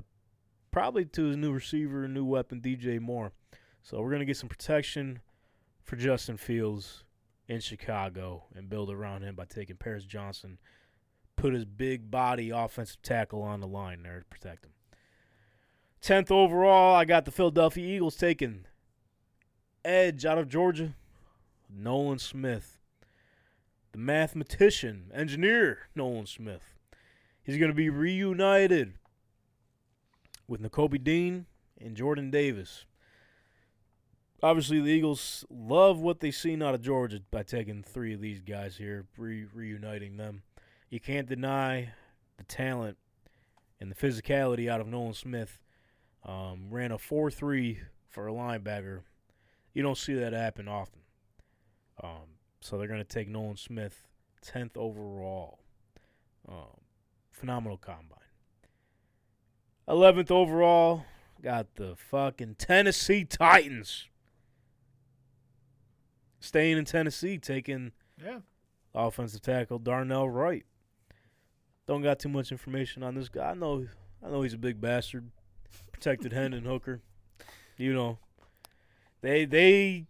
probably to his new receiver, new weapon, DJ Moore. So we're gonna get some protection for Justin Fields in Chicago and build around him by taking Paris Johnson, put his big body offensive tackle on the line there to protect him. Tenth overall, I got the Philadelphia Eagles taking edge out of Georgia, Nolan Smith, the mathematician, engineer Nolan Smith. He's going to be reunited with Nakobe Dean and Jordan Davis. Obviously, the Eagles love what they've seen out of Georgia by taking three of these guys here, re- reuniting them. You can't deny the talent and the physicality out of Nolan Smith. Um, ran a 4 3 for a linebacker. You don't see that happen often. Um, so they're going to take Nolan Smith 10th overall. Um, phenomenal combine. 11th overall, got the fucking Tennessee Titans. Staying in Tennessee, taking Yeah. offensive tackle Darnell Wright. Don't got too much information on this guy. I know, I know he's a big bastard. Protected Hendon Hooker. You know, they they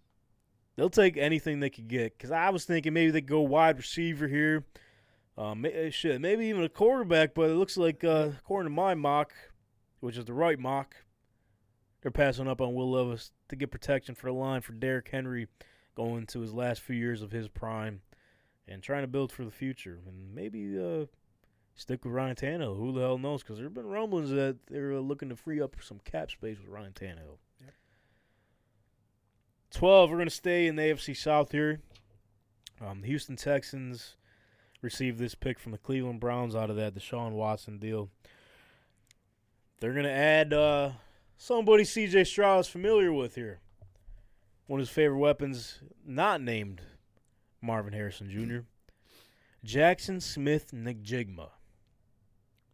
they'll take anything they could get. Cause I was thinking maybe they go wide receiver here. Um, shit, maybe even a quarterback. But it looks like, uh, according to my mock, which is the right mock, they're passing up on Will Levis to get protection for the line for Derrick Henry going into his last few years of his prime and trying to build for the future. And maybe uh, stick with Ryan Tannehill. Who the hell knows? Because there have been rumblings that they're uh, looking to free up some cap space with Ryan Tannehill. Yep. 12, we're going to stay in the AFC South here. Um, the Houston Texans received this pick from the Cleveland Browns out of that Deshaun Watson deal. They're going to add uh, somebody CJ Stroud is familiar with here. One of his favorite weapons, not named Marvin Harrison Jr. Jaxon Smith-Njigba.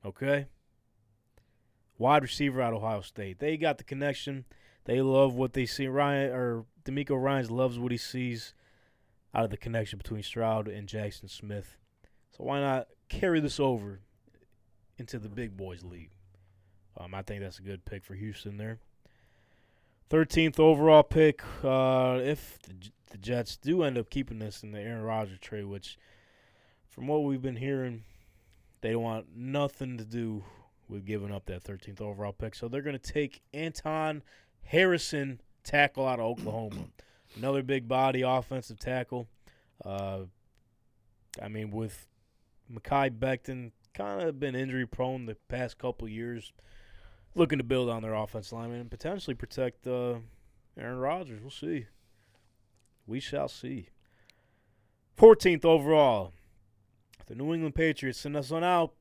Okay? Wide receiver out of Ohio State. They got the connection. They love what they see. Ryan or DeMeco Ryans loves what he sees out of the connection between Stroud and Jackson Smith. So why not carry this over into the big boys league? Um, I think that's a good pick for Houston there. 13th overall pick. Uh, if the, the Jets do end up keeping this in the Aaron Rodgers trade, which, from what we've been hearing, they don't want nothing to do with giving up that 13th overall pick. So they're going to take Anton Harrison, tackle out of Oklahoma. Another big body offensive tackle. Uh, I mean, with Mekhi Becton kind of been injury prone the past couple years, looking to build on their offense line and potentially protect uh, Aaron Rodgers. We'll see. We shall see. 14th overall, the New England Patriots send us on out.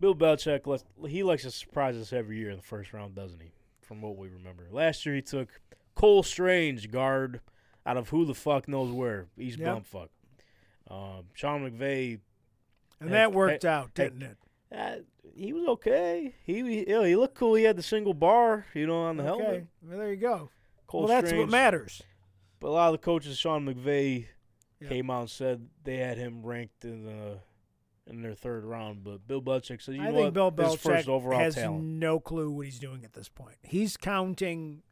Bill Belichick, lets- he likes to surprise us every year in the first round, doesn't he? From what we remember. Last year he took Cole Strange, guard, out of who the fuck knows where. East Yep. bumfuck. Um, Sean McVay, And Hey, that worked hey, out, didn't it? He was okay. He, he yeah, he looked cool. He had the single bar, you know, on the okay. helmet. Well, there you go. Cole well, that's Strange. what matters. But a lot of the coaches, Sean McVay, Yeah. came out and said they had him ranked in the in their third round. But Bill Belichick said, "You I know think what? Bill is first overall has talent." no clue what he's doing at this point. He's counting.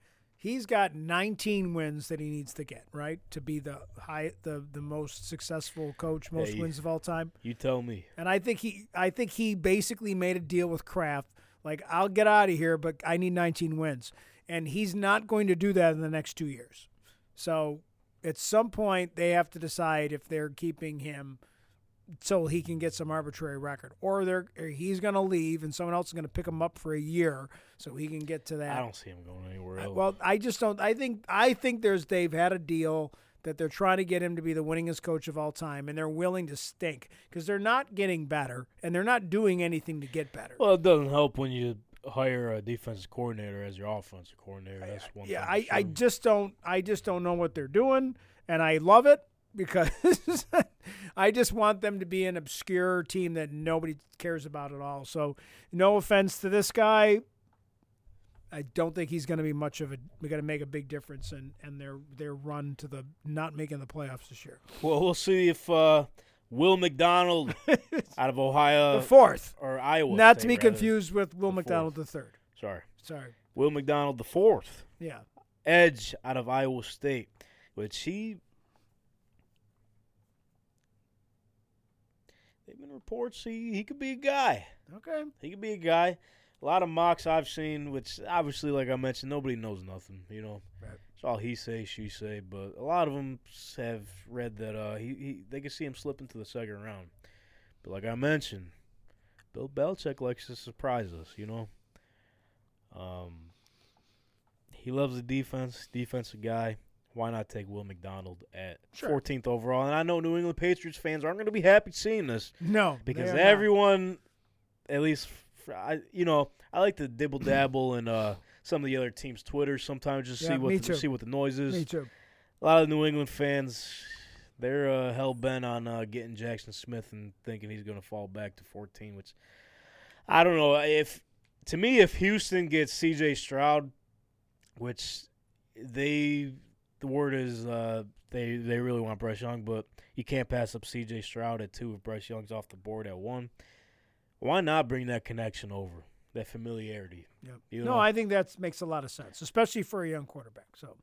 He's got 19 wins that he needs to get right to be the high, the the most successful coach, most wins of all time. You tell me. And I think he, I think he basically made a deal with Kraft. Like I'll get out of here, but I need 19 wins, and he's not going to do that in the next two years. So at some point they have to decide if they're keeping him so he can get some arbitrary record, or they're or he's going to leave and someone else is going to pick him up for a year so he can get to that. I don't see him going anywhere else. Well, I just don't. I think I think there's they've had a deal that they're trying to get him to be the winningest coach of all time, and they're willing to stink because they're not getting better and they're not doing anything to get better. Well, it doesn't help when you hire a defensive coordinator as your offensive coordinator. That's one. yeah, thing I, I just don't I just don't know what they're doing, and I love it because I just want them to be an obscure team that nobody cares about at all. So, no offense to this guy. I don't think he's going to be much of a. We got to make a big difference in, and their their run to the not making the playoffs this year. Well, we'll see if uh, Will McDonald out of Ohio the fourth, or Iowa, not to be rather. confused with Will The McDonald the third. Sorry, Sorry, Will McDonald the fourth. yeah, edge out of Iowa State, which he. They've been reports he he could be a guy. okay, He could be a guy. A lot of mocks I've seen, which obviously, like I mentioned, nobody knows nothing. You know, Right. it's all he say, she say. But a lot of them have read that uh, he, he they could see him slip into the second round. But like I mentioned, Bill Belichick likes to surprise us. You know, um, he loves the defense, defensive guy. Why not take Will McDonald at Sure. 14th overall? And I know New England Patriots fans aren't going to be happy seeing this no, because are not. everyone, at least, I, you know, I like to dibble dabble in uh, some of the other teams' Twitter sometimes just Yeah, see what the, see what the noise is. me too. A lot of New England fans, they're uh, hell bent on uh, getting Jaxon Smith and thinking he's going to fall back to 14, which I don't know if. To me, if Houston gets C.J. Stroud, which they the word is uh, they they really want Bryce Young, but you can't pass up C.J. Stroud at two if Bryce Young's off the board at one. Why not bring that connection over, that familiarity? Yep. You no. I think that makes a lot of sense, especially for a young quarterback. So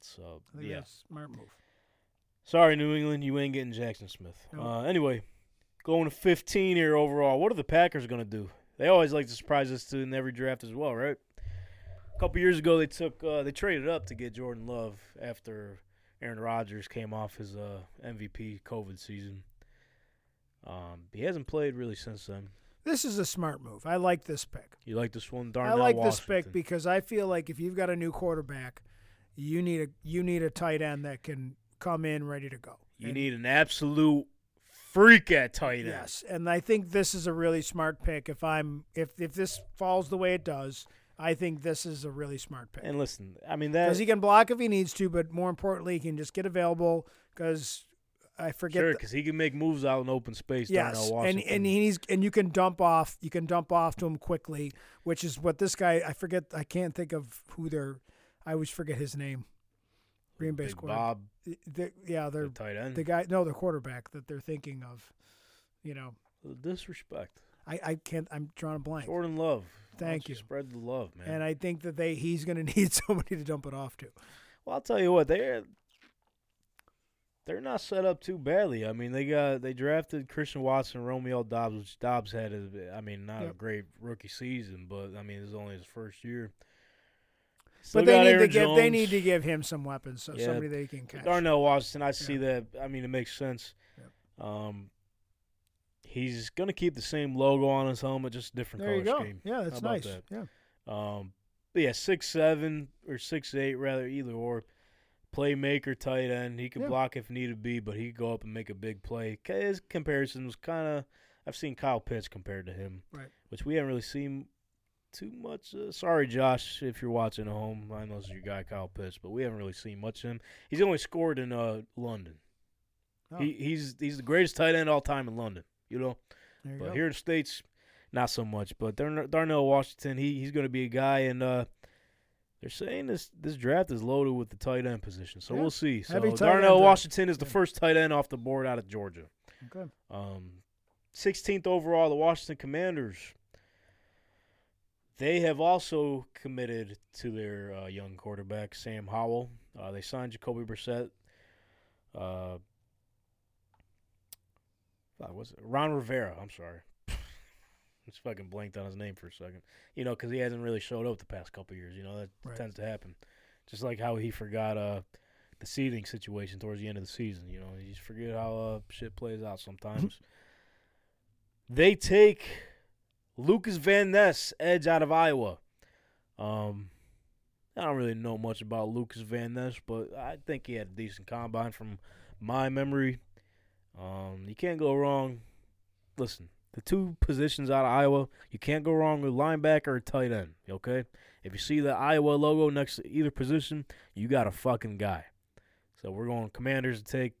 So yeah, smart move. sorry New England, you ain't getting Jaxon Smith. Nope. Uh, anyway, going to 15 here overall. What are the Packers gonna do? They always like to surprise us in every draft as well, right? A couple years ago, they took uh, they traded up to get Jordan Love after Aaron Rodgers came off his uh, MVP COVID season. Um, he hasn't played really since then. This is a smart move. I like this pick. You like this one, Darnell? I like Washington. this pick because I feel like if you've got a new quarterback, you need a you need a tight end that can come in ready to go. you And- need an absolute freak at tight end. Yes, and I think this is a really smart pick. If I'm if if this falls the way it does, I think this is a really smart pick And listen, I mean that. because he can block if he needs to, but more importantly, he can just get available. Because I forget. Sure, because he can make moves out in open space. yes, and and he's and you can dump off. You can dump off to him quickly, which is what this guy. I forget. I can't think of who they're. I always forget his name. Green Bay's Big quarterback. Bob, They- yeah, they're the tight end. the guy. No, the quarterback that they're thinking of. You know, Disrespect. I, I can't. I'm drawing a blank. Jordan Love. Thank you. Spread the love, man. And I think that they he's going to need somebody to dump it off to. well, I'll tell you what they're they're not set up too badly. I mean, they got they drafted Christian Watson, Romeo Doubs, which Doubs had. A, I mean, not a great rookie season, but I mean, it's only his first year. Still but they need to Aaron give they need to give him some weapons, so Yeah. somebody they can catch. Darnell Washington, I see that. I mean, it makes sense. Yep. Um, he's gonna keep the same logo on his helmet, just different There color scheme. Yeah, that's about nice. that? Yeah. Um, but yeah, six seven or six eight rather, either or. Playmaker, tight end. He can Yeah. block if needed be, but he could go up and make a big play. His comparison was kind of. I've seen Kyle Pitts compared to him, Right. which we haven't really seen too much. Uh, sorry, Josh, if you're watching at home. I know this is your guy, Kyle Pitts, but we haven't really seen much of him. He's only scored in uh, London. Oh, He he's he's the greatest tight end all time in London. You know, you but go. here in the states, not so much. But Darnell Washington, he he's going to be a guy, and uh, they're saying this this draft is loaded with the tight end position. So Yeah, we'll see. So heavy tight end Darnell. Washington is the Yeah. first tight end off the board out of Georgia. Okay. Um, 16th overall, the Washington Commanders. They have also committed to their uh, young quarterback Sam Howell. Uh, they signed Jacoby Brissett. Uh, what was it? Ron Rivera. I'm sorry. Just fucking blanked on his name for a second. You know, because he hasn't really showed up the past couple years. You know that Right. tends to happen. Just like how he forgot uh, the seeding situation towards the end of the season. You know, you just forget how uh, shit plays out sometimes. they take Lucas Van Ness, edge out of Iowa. Um, I don't really know much about Lucas Van Ness, but I think he had a decent combine from my memory. Um, you can't go wrong. Listen, the two positions out of Iowa, you can't go wrong with linebacker or tight end. Okay, if you see the Iowa logo next to either position, you got a fucking guy. So we're going Commanders to take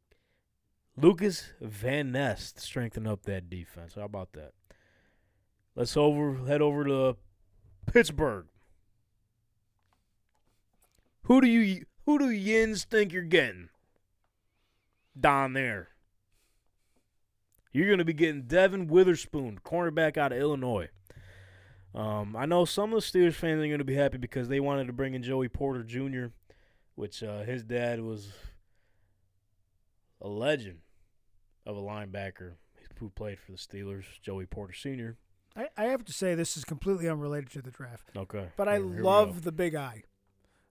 Lucas Van Ness to strengthen up that defense. How about that? Let's over head over to Pittsburgh. Who do you who do Yins think you're getting down there? You're going to be getting Devon Witherspoon, cornerback out of Illinois. Um, I know some of the Steelers fans are going to be happy because they wanted to bring in Joey Porter Jr., which uh, his dad was a legend of a linebacker who played for the Steelers, Joey Porter Sr. I, I have to say this is completely unrelated to the draft, Okay. but I here- here love the big eye.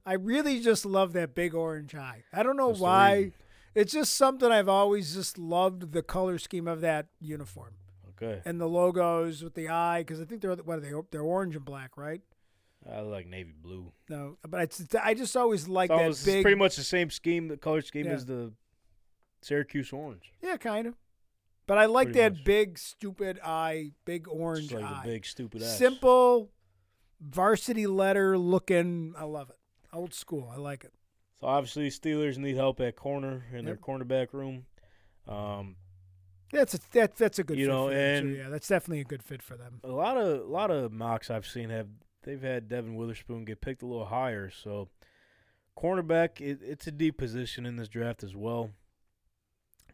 I really just love that big orange eye. I don't know What's the why. It's just something I've always just loved the color scheme of that uniform Okay. and the logos with the eye because I think they're what are they? They're orange and black, right? I like navy blue. No, but it's, I just always like that it's big. pretty much the same scheme, the color scheme Yeah. as the Syracuse orange. yeah, kind of. But I like Pretty that much. big stupid eye, big orange like eye. the big stupid. Simple, varsity letter looking. I love it. Old school. I like it. So obviously Steelers need help at corner in their Yep. cornerback room. Um, That's a that, that's a good You fit know, for them, too. and- yeah, that's definitely a good fit for them. a lot of a lot of mocks I've seen have they've had Devon Witherspoon get picked a little higher. So cornerback, it, it's a deep position in this draft as well.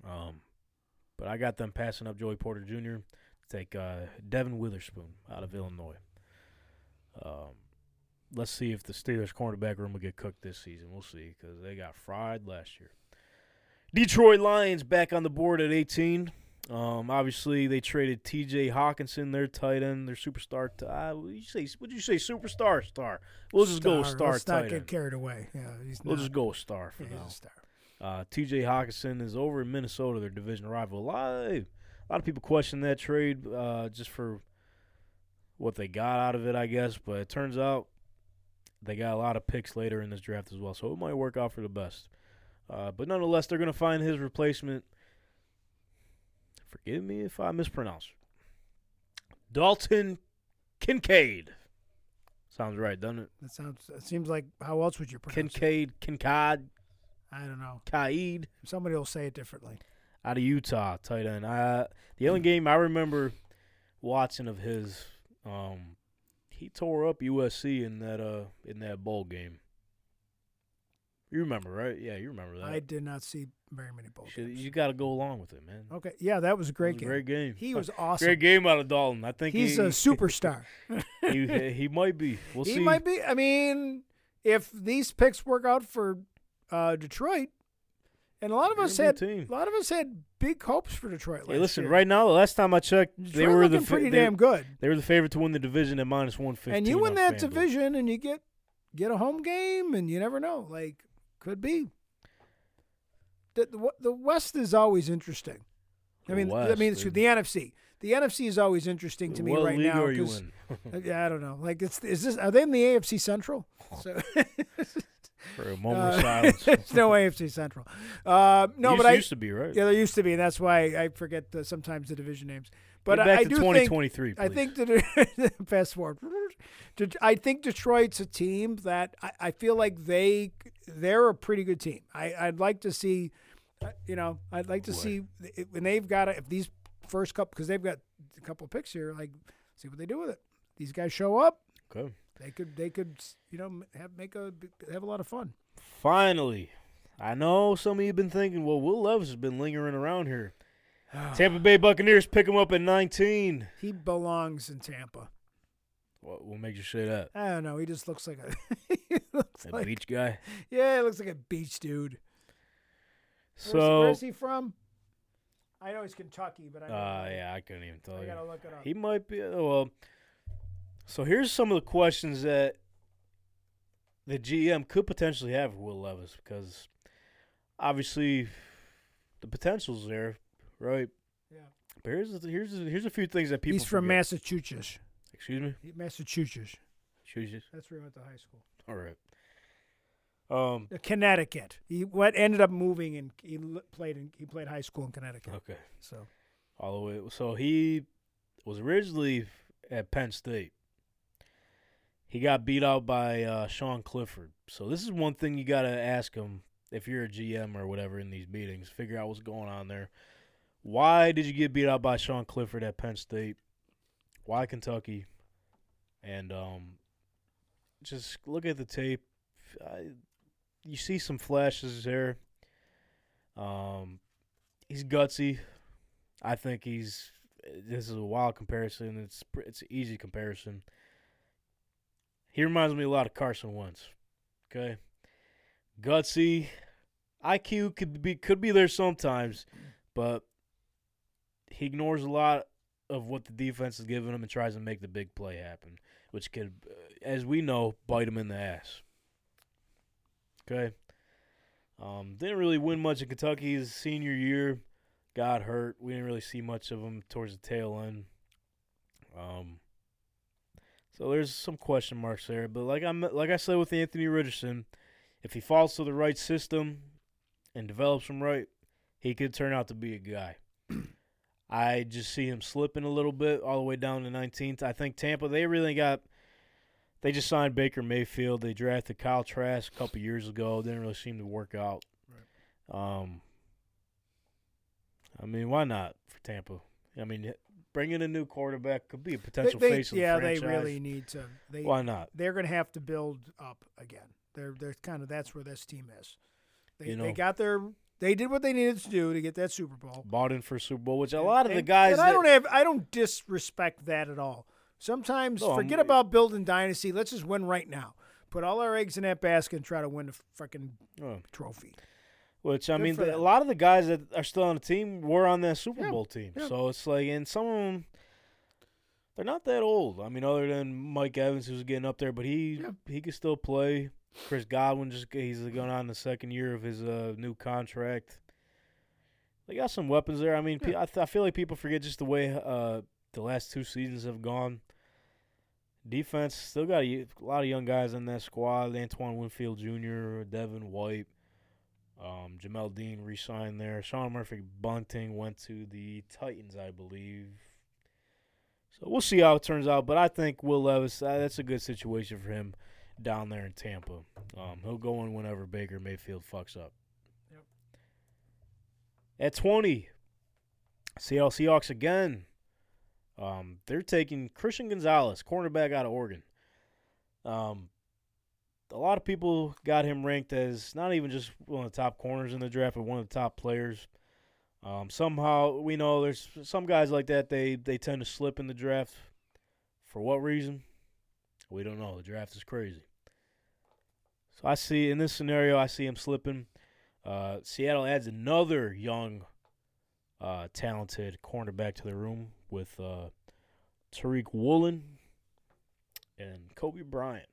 Um, but I got them passing up Joey Porter Jr. to take uh, Devon Witherspoon out of Illinois. Um, let's see if the Steelers cornerback room will get cooked this season. We'll see because they got fried last year. Detroit Lions back on the board at 18. Um, obviously they traded T.J. Hockenson, their tight end, their superstar. T- uh, what you say? What you say? Superstar, star. We'll just go with star Let's tight not get end. carried away. Yeah, he's We'll not. just go with star for now. he's a star. Uh, T.J. Hockenson is over in Minnesota, their division rival. A lot, of, a lot of people question that trade uh, just for what they got out of it, I guess. But it turns out they got a lot of picks later in this draft as well, so it might work out for the best. Uh, but nonetheless, they're going to find his replacement. Forgive me if I mispronounce. Dalton Kincaid. Sounds right, doesn't it? That sounds. It seems like how else would you pronounce it? Kincaid, Kincaid, I don't know. Kaid Somebody will say it differently. out of Utah, tight end. I, the only game I remember watching of his, um, he tore up USC in that uh in that bowl game. You remember, right? Yeah, you remember that. I did not see very many bowl Should- games. you got to go along with it, man. Okay, yeah, that was a great was game. a great game. He was awesome. great game out of Dalton. I think He's he, a superstar. he, he might be. We'll he see. He might be. I mean, if these picks work out for uh, Detroit, and a lot of us had team. a lot of us had big hopes for Detroit. Hey, listen, year. right now, the last time I checked, Detroit they were the pretty they, damn good. they were the favorite to win the division at minus one fifteen. And you win that FanDuel. division, and you get get a home game, and you never know. Like, could be. The the, the West is always interesting. I mean, I mean, the NFC. The NFC is always interesting to me what right now. are you 'cause- in? Yeah, I don't know. Like, it's is this? Are they in the AFC Central? So For a moment of uh, silence. it's no AFC Central. Uh, no, used, but I used to be right. yeah, there used to be, and that's why I forget the, sometimes the division names. But I, back I to do think 2023. I think that fast forward. I think Detroit's a team that I, I feel like they they're a pretty good team. I I'd like to see, uh, you know, I'd like to Boy. see when they've got if these first couple because they've got a couple of picks here, like see what they do with it. These guys show up, Okay. They could they could you know have make a have a lot of fun. Finally, I know some of you have been thinking, well, Will Levis has been lingering around here. Tampa Bay Buccaneers pick him up at 19. He belongs in Tampa. What, what makes you say that? I don't know. He just looks like a looks A like, beach guy. yeah, he looks like a beach dude. Where's, So, where's he from? I know he's Kentucky, but I uh, yeah, I couldn't even tell I you. gotta look it up. He might be. uh, Well, so here's some of the questions that the GM could potentially have for Will Levis because obviously the potential's there, right? Yeah. But here's here's here's a few things that people he's from forget. Massachusetts. Excuse me. He- Massachusetts. That's where he went to high school. All right. Um. Connecticut. He went ended up moving and he played in, he played high school in Connecticut. Okay. So All the way. So he was originally at Penn State. He got beat out by uh, Sean Clifford. So this is one thing you got to ask him if you're a GM or whatever in these meetings. Figure out what's going on there. Why did you get beat out by Sean Clifford at Penn State? Why Kentucky? And um, just look at the tape. I, you see some flashes there. Um, he's gutsy. I think he's. This is a wild comparison. It's it's an easy comparison. He reminds me a lot of Carson Wentz. Okay, gutsy, IQ could be could be there sometimes, but he ignores a lot of what the defense is giving him and tries to make the big play happen, which could, uh, as we know, bite him in the ass. Okay. Um, didn't really win much in Kentucky his senior year. Got hurt. We didn't really see much of him towards the tail end. Um, so there's some question marks there. But like I'm like I said with Anthony Richardson, if he falls to the right system and develops him right, he could turn out to be a guy. I just see him slipping a little bit all the way down to 19th. I think Tampa they really got they just signed Baker Mayfield. They drafted Kyle Trask a couple years ago. Didn't really seem to work out. Um, I mean, why not for Tampa? I mean, bringing a new quarterback could be a potential they- face of yeah, the franchise. Yeah, they really need to. They why not? they're going to have to build up again. They're they're kind of that's where this team is. They You they got their they did what they needed to do to get that Super Bowl. Bought in for Super Bowl, which a lot of the guys and I that- don't have I don't disrespect that at all. Sometimes No, I'm- forget about building dynasty. Let's just win right now. Put all our eggs in that basket and try to win the fucking Oh. trophy. Which I Good mean, the, a lot of the guys that are still on the team were on that Super Yeah, Bowl team. yeah. So it's like, and some of them, they're not that old. I mean, other than Mike Evans, who's getting up there, but he Yeah. he could still play. Chris Godwin just he's going on the second year of his uh, new contract. they got some weapons there. I mean, pe- I, th- I feel like people forget just the way uh, the last two seasons have gone. Defense still got a lot of young guys in that squad. Antoine Winfield Jr., Devin White, um, Jamel Dean re-signed there. Sean Murphy Bunting went to the Titans, I believe. So we'll see how it turns out. But I think Will Levis, uh, that's a good situation for him down there in Tampa. Um, he'll go in whenever Baker Mayfield fucks up. Yep. At 20, Seattle Seahawks again. Um, they're taking Christian Gonzalez, cornerback out of Oregon. Um, a lot of people got him ranked as not even just one of the top corners in the draft, but one of the top players. Um, somehow we know there's some guys like that. They they tend to slip in the draft. For what reason? We don't know. The draft is crazy. So I see in this scenario, I see him slipping. Uh, Seattle adds another young, uh, talented cornerback to the room with uh, Tariq Woolen and Coby Bryant.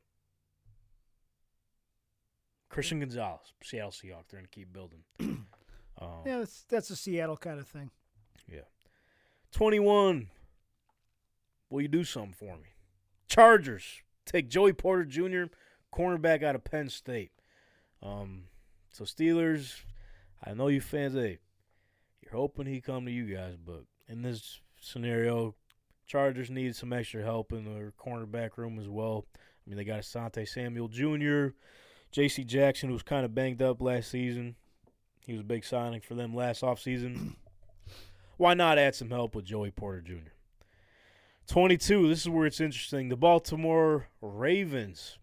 Christian Gonzalez, Seattle Seahawks. They're going to keep building. um, Yeah, that's that's a Seattle kind of thing. Yeah, 21. Will you do something for me? Chargers take Joey Porter Jr., cornerback out of Penn State. Um, so Steelers, I know you fans, hey, you're hoping he come to you guys, but in this scenario, Chargers need some extra help in their cornerback room as well. I mean, they got Asante Samuel Jr., J.C. Jackson, who was kind of banged up last season. He was a big signing for them last offseason. Why not add some help with Joey Porter Jr.? 22, this is where it's interesting. The Baltimore Ravens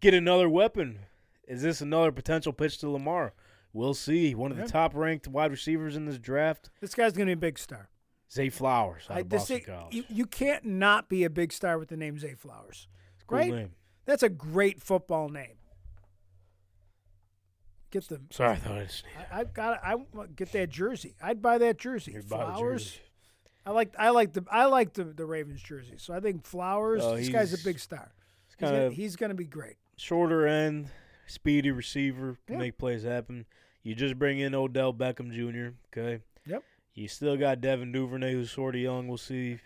get another weapon. Is this another potential pitch to Lamar? We'll see. One of the top ranked wide receivers in this draft, This guy's going to be a big star. Zay Flowers out I, of Boston College. you, you can't not be a big star with the name Zay Flowers. Cool right? name. That's a great football name. Get the. Sorry, I thought I just I, I've got. I get that jersey. I'd buy that jersey. You'd Flowers. jersey. I like. I like the. I like the the Ravens jersey. So I think Flowers. Oh, this guy's a big star. He's gonna, he's gonna be great. shorter end, speedy receiver, Yeah. make plays happen. You just bring in Odell Beckham Jr. Okay. Yep. You still got Devin Duvernay, who's sort of young. We'll see.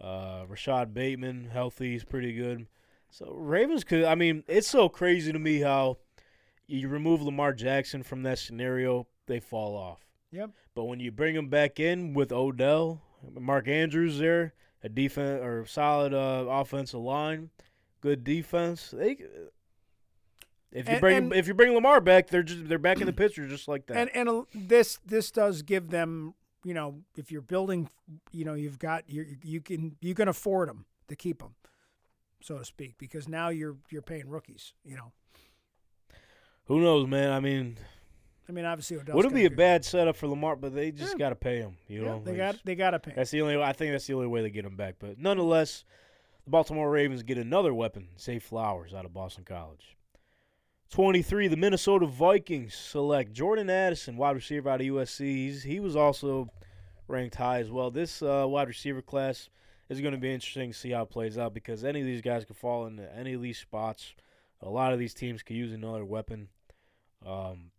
Uh, Rashod Bateman, healthy, he's pretty good. So Ravens could. I mean, it's so crazy to me how you remove Lamar Jackson from that scenario, they fall off. Yep. But when you bring him back in with Odell, Mark Andrews there, a defense or solid uh, offensive line, good defense, they. If you And- bring and- if you bring Lamar back, they're just they're back in the picture just like that. And and this this does give them. You know, if you're building, you know, you've got you you can you can afford them to keep them, so to speak, because now you're you're paying rookies. You know, Who knows, man? I mean, I mean, obviously, Odell's would it be a bad setup for Lamar? But they just Yeah. got to pay him. You Yeah, know, they got they got to pay. That's the only. I think that's the only way they get him back. But nonetheless, the Baltimore Ravens get another weapon, Zay Flowers, out of Boston College. Twenty-three. The Minnesota Vikings select Jordan Addison, wide receiver out of USC. He's, he was also ranked high as well. This uh, wide receiver class is going to be interesting to see how it plays out because any of these guys could fall into any of these spots. A lot of these teams could use another weapon. Um,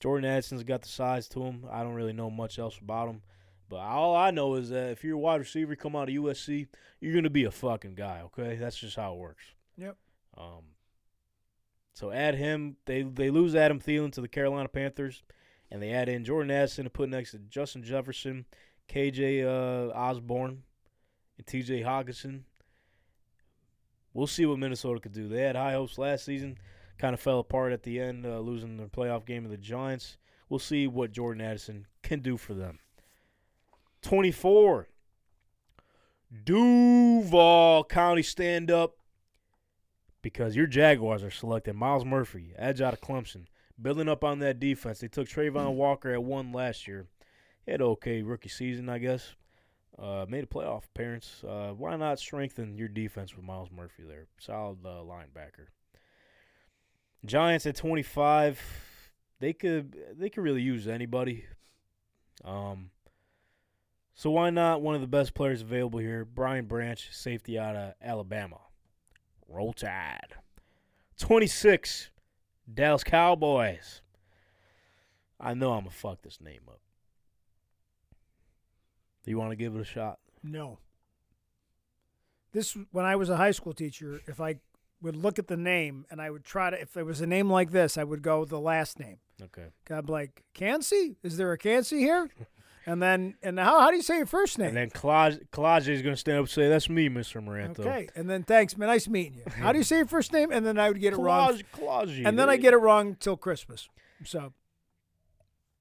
Jordan Addison's got the size to him. I don't really know much else about him. But all I know is that if you're a wide receiver, come out of USC, you're gonna be a fucking guy. Okay, that's just how it works. Yep. Um. So add him. They they lose Adam Thielen to the Carolina Panthers, and they add in Jordan Addison to put next to Justin Jefferson, KJ uh, Osborn, and T.J. Hockenson. We'll see what Minnesota could do. They had high hopes last season, kind of fell apart at the end, uh, losing the playoff game to the Giants. We'll see what Jordan Addison can do for them. 24. Duval County stand up because your Jaguars are selecting Myles Murphy, edge out of Clemson, building up on that defense. They took Travon Walker at one last year. He had okay rookie season, I guess. Uh, made a playoff appearance. Uh, why not strengthen your defense with Myles Murphy there? Solid uh, linebacker. Giants at 25. They could they could really use anybody. Um, so why not one of the best players available here, Brian Branch, safety out of Alabama. Roll Tide. 26, Dallas Cowboys. I know I'm to fuck this name up. Do you want to give it a shot? No. This when I was a high school teacher, if I would look at the name and I would try to if there was a name like this, I would go the last name. Okay. God like, Kancey? Is there a Kancey here? And then and how how do you say your first name? And then Kalaj is going to stand up and say, "That's me, Mr. Moranto." Okay. And then thanks, man. Nice meeting you. How do you say your first name? And then I would get it wrong. Kalaj, And then I get it wrong till Christmas. So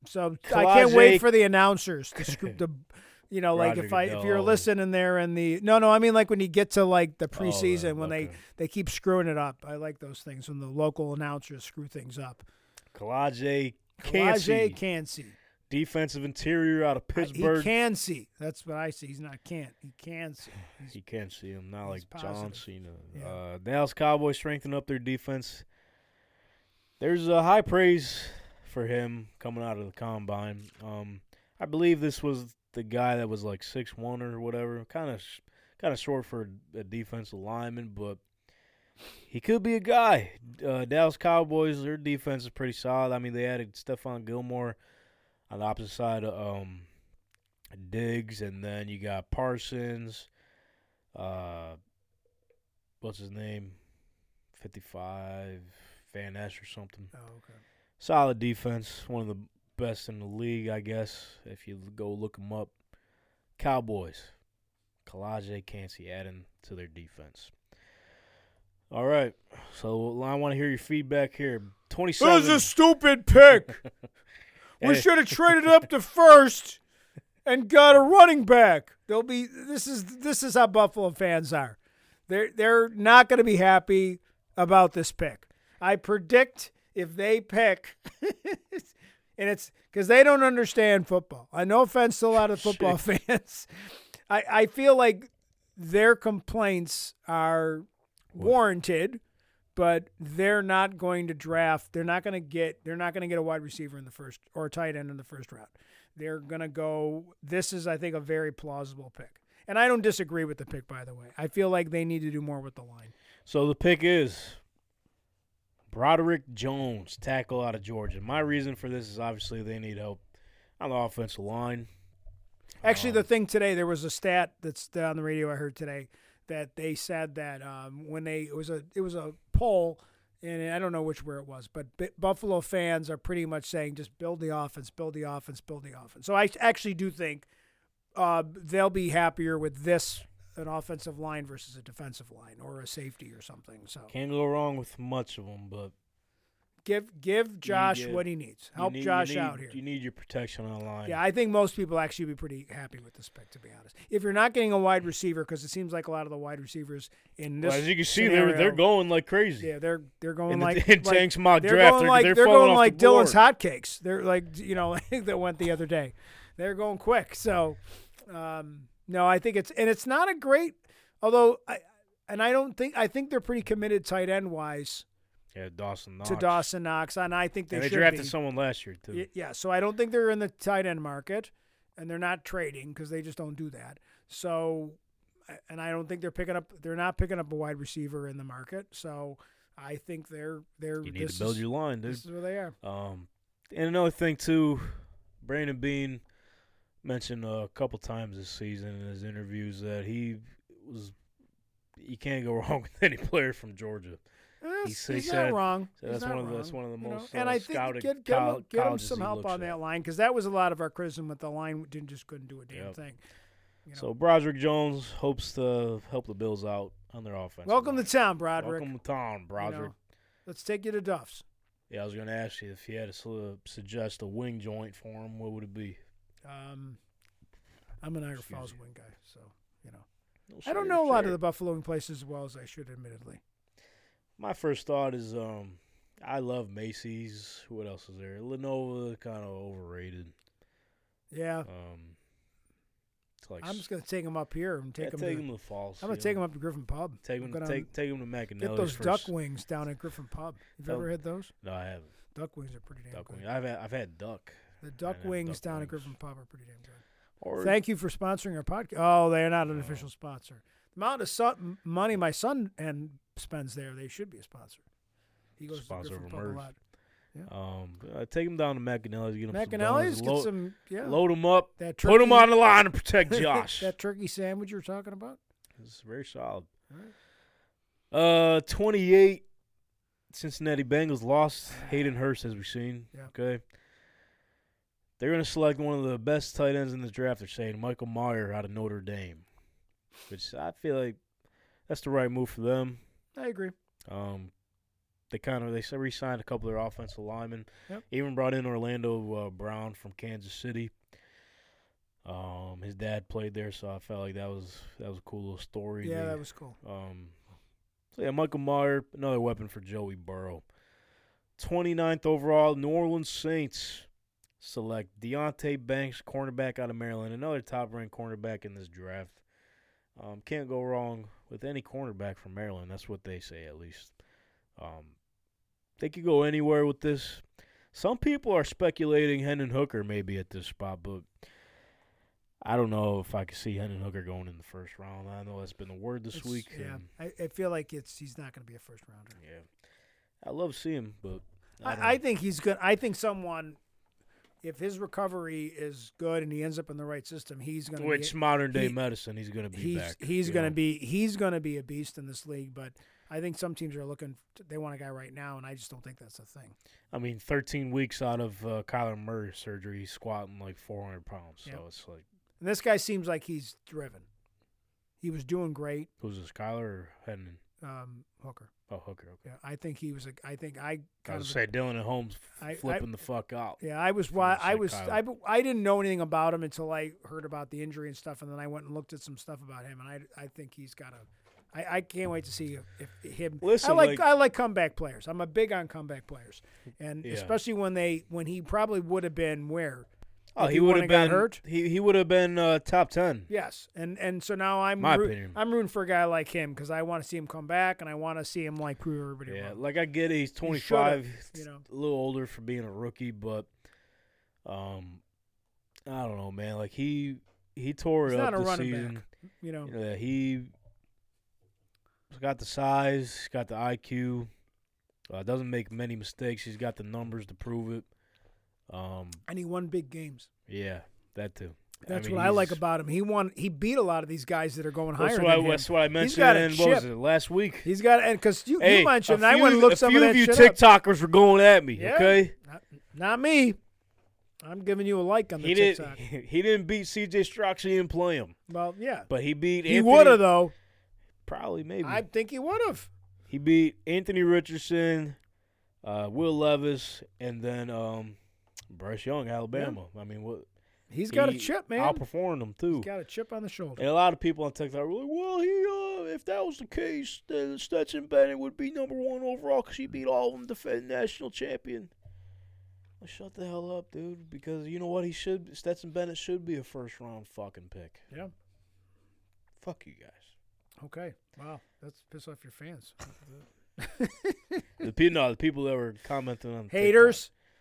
so I can't wait for the announcers to scoop the you know, like Roger if I if you're listening there and the no no I mean like when you get to like the Oh, preseason when they okay. they keep screwing it up. I like those things when the local announcers screw things up. Calijah Calijah Kancey, defensive interior out of Pittsburgh. He can see. That's what I see. He's not can't. He can see. He's- You can't see him, not like John positive. Cena. Yeah. Uh, Dallas Cowboys strengthen up their defense. There's a high praise for him coming out of the combine. Um, I believe this was the guy that was like six one or whatever, kind of kind of short for a defensive lineman, but he could be a guy. Uh, Dallas Cowboys, their defense is pretty solid. I mean, they added Stephon Gilmore on the opposite side of um, Diggs, and then you got Parsons. Uh, what's his name? Fifty-five Van Ness or something. Oh, okay. Solid defense, one of the best in the league, I guess. If you go look them up, Cowboys, Calijah Kancey adding to their defense. All right, so I want to hear your feedback here. That Twenty-seven. was a stupid pick. we should have traded up to first and got a running back. They'll be this is this is how Buffalo fans are. They're they're not going to be happy about this pick. I predict if they pick and it's because they don't understand football. I no offense to a lot of football fans. I, I feel like their complaints are warranted, but they're not going to draft. They're not going to get. They're not going to get a wide receiver in the first or a tight end in the first round. They're going to go. This is, I think, a very plausible pick, and I don't disagree with the pick. By the way, I feel like they need to do more with the line. So the pick is Broderick Jones, tackle out of Georgia. My reason for this is obviously they need help on the offensive line. Actually, Um, the thing today, there was a stat that's on the radio I heard today that they said that um, when they it was a it was a poll, and I don't know which where it was, but B- Buffalo fans are pretty much saying just build the offense, build the offense, build the offense. So I actually do think uh, they'll be happier with this an offensive line versus a defensive line or a safety or something. So Can't go wrong with much of them, but give give Josh get- what he needs. Help need- Josh need- out here. You need your protection on the line. Yeah, I think most people actually be pretty happy with this pick, to be honest. If you're not getting a wide receiver, because it seems like a lot of the wide receivers in this, Well, as you can see, they're they're going like crazy. Yeah, they're they're going in the, like, in like Tank's mock they're draft, going they're, like they're, they're going like the Dylan's hotcakes. They're like you know that went the other day. They're going quick. So, um, no, I think it's and it's not a great. Although I and I don't think I think they're pretty committed tight end wise Yeah, Dawson Knox. to Dawson Knox, and I think they they drafted be. someone last year too. Yeah, so I don't think they're in the tight end market, and they're not trading because they just don't do that. So, and I don't think they're picking up. They're not picking up a wide receiver in the market. So, I think they're they're. you need this to build is, your line, dude. This is where they are. Um, and another thing too, Brandon Beane mentioned a couple times this season in his interviews that he was you can't go wrong with any player from Georgia. Eh, He's- he not said- wrong. He's that's not one of the, that's one of the you know? most and uh, I think get, get, him, get him some help on at. that line because that was a lot of our criticism with the line didn't just couldn't do a damn Yep. thing. You know. So Broderick Jones hopes to help the Bills out on their offense. welcome to town, Broderick. Welcome to town, You Broderick. know, let's take you to Duff's. Yeah, I was going to ask you if you had to su- suggest a wing joint for him, what would it be? Um, I'm an Niagara Excuse Falls you. wing guy, so you know. No, I don't know a lot of the buffaloing places as well as I should, admittedly. My first thought is um, I love Macy's. What else is there? La Nova, kind of overrated. Yeah, Um, like I'm just gonna take them up here and take yeah, them. take to, him to Falls. I'm gonna take them up to Griffon Pub. Take him, gonna take, take him to McAnally's Get those duck wings down at Griffon Pub. You've ever had those? No, I haven't. Duck wings are pretty damn Duck good. wing. I've had, I've had duck. The duck had wings duck down at. Griffon Pub are pretty damn good. Or Thank you for sponsoring our podcast. Oh, they're not an No. official sponsor. The amount of son, money my son and spends there, they should be a sponsor. He goes Sponsor to Griffin of Pub a lot. yeah. Um, uh, take him down to McAnally's. Get him some McAnally's donuts, get some yeah. load him up. that Put him on the line and protect Josh. that turkey sandwich you were talking about. It's very solid. Alright. Uh, 28. Cincinnati Bengals lost Hayden Hurst, as we've seen. Yeah. Okay. They're going to select one of the best tight ends in the draft. They're saying Michael Mayer out of Notre Dame, which I feel like that's the right move for them. I agree. Um, they kind of they re-signed a couple of their offensive linemen. Yep. Even brought in Orlando uh, Brown from Kansas City. Um, his dad played there, so I felt like that was that was a cool little story. Yeah, They- that was cool. um, so yeah, Michael Mayer, another weapon for Joey Burrow. 29th overall, New Orleans Saints select Deonte Banks, cornerback out of Maryland, another top-ranked cornerback in this draft. Um, can't go wrong with any cornerback from Maryland. That's what they say, at least. Um, they could go anywhere with this. Some people are speculating Hendon Hooker maybe at this spot, but I don't know if I could see Hendon Hooker going in the first round. I know that's been the word this It's- week. Yeah, I, I feel like it's he's not going to be a first rounder. yeah. I love seeing him, but I, I, I think he's good. I think someone, if his recovery is good and he ends up in the right system, he's going to which be. modern day he- medicine he's going to be He's back. he's going to be he's going to be a beast in this league. But I think some teams are looking. They want a guy right now, and I just don't think that's a thing. I mean, 13 weeks out of uh, Kyler Murray surgery, he's squatting like 400 pounds. So Yep. it's like, And this guy seems like he's driven. He was doing great. who's this, Kyler or Hendon? Um, Hooker. Oh, Hooker. Okay. Yeah, I think he was. A, I think I I kind was of. say Dylan at Holmes I- I- flipping the fuck out. Yeah, I was why I was I, I didn't know anything about him until I heard about the injury and stuff, and then I went and looked at some stuff about him, and I I think he's got a. I, I can't wait to see if, if him. Listen, I like, like- I like comeback players. I'm a big on comeback players, and Yeah. especially when they when he probably would have been where. Oh, he he would have been hurt? He he would have been uh, top 10. Yes, and and so now I'm My root- opinion. I'm rooting for a guy like him because I want to see him come back and I want to see him like prove everybody Yeah, wrong. like I get it. He's should've, 25, you know. a little older for being a rookie, but um, I don't know, man. Like he he tore He's it not up a this running season. back, you know. Yeah, he got the size, he's got the IQ. Uh, doesn't make many mistakes. He's got the numbers to prove it. Um, And he won big games. yeah, that too. That's mean, what I like about him. He won. He beat a lot of these guys that are going higher That's than what, I, him. that's what I mentioned. got a in, what was it last week? He's got and because you, hey, you mentioned, a I few, went and looked a some few of that of you shit up. TikTokers were going at me. Yeah. Okay, Not, not me. I'm giving you a like on the he TikTok. didn't. He didn't beat C.J. Stroud. He didn't play him, Well, yeah, but he beat. he would have though. Probably, maybe. I think he would have. He beat Anthony Richardson, uh, Will Levis, and then um, Bryce Young, Alabama. I mean, what? He's got a he chip, man. Outperformed them too. He's got a chip on the shoulder. And a lot of people on TikTok were like, "Well, he, uh, if that was the case, then Stetson Bennett would be number one overall because he beat all of them, defending national champion." Well, shut the hell up, dude. Because you know what? He should. Stetson Bennett should be a first round fucking pick. Yeah. Fuck you guys. Okay. Wow. That's piss off your fans. the people, no, the people that were commenting on TikTok.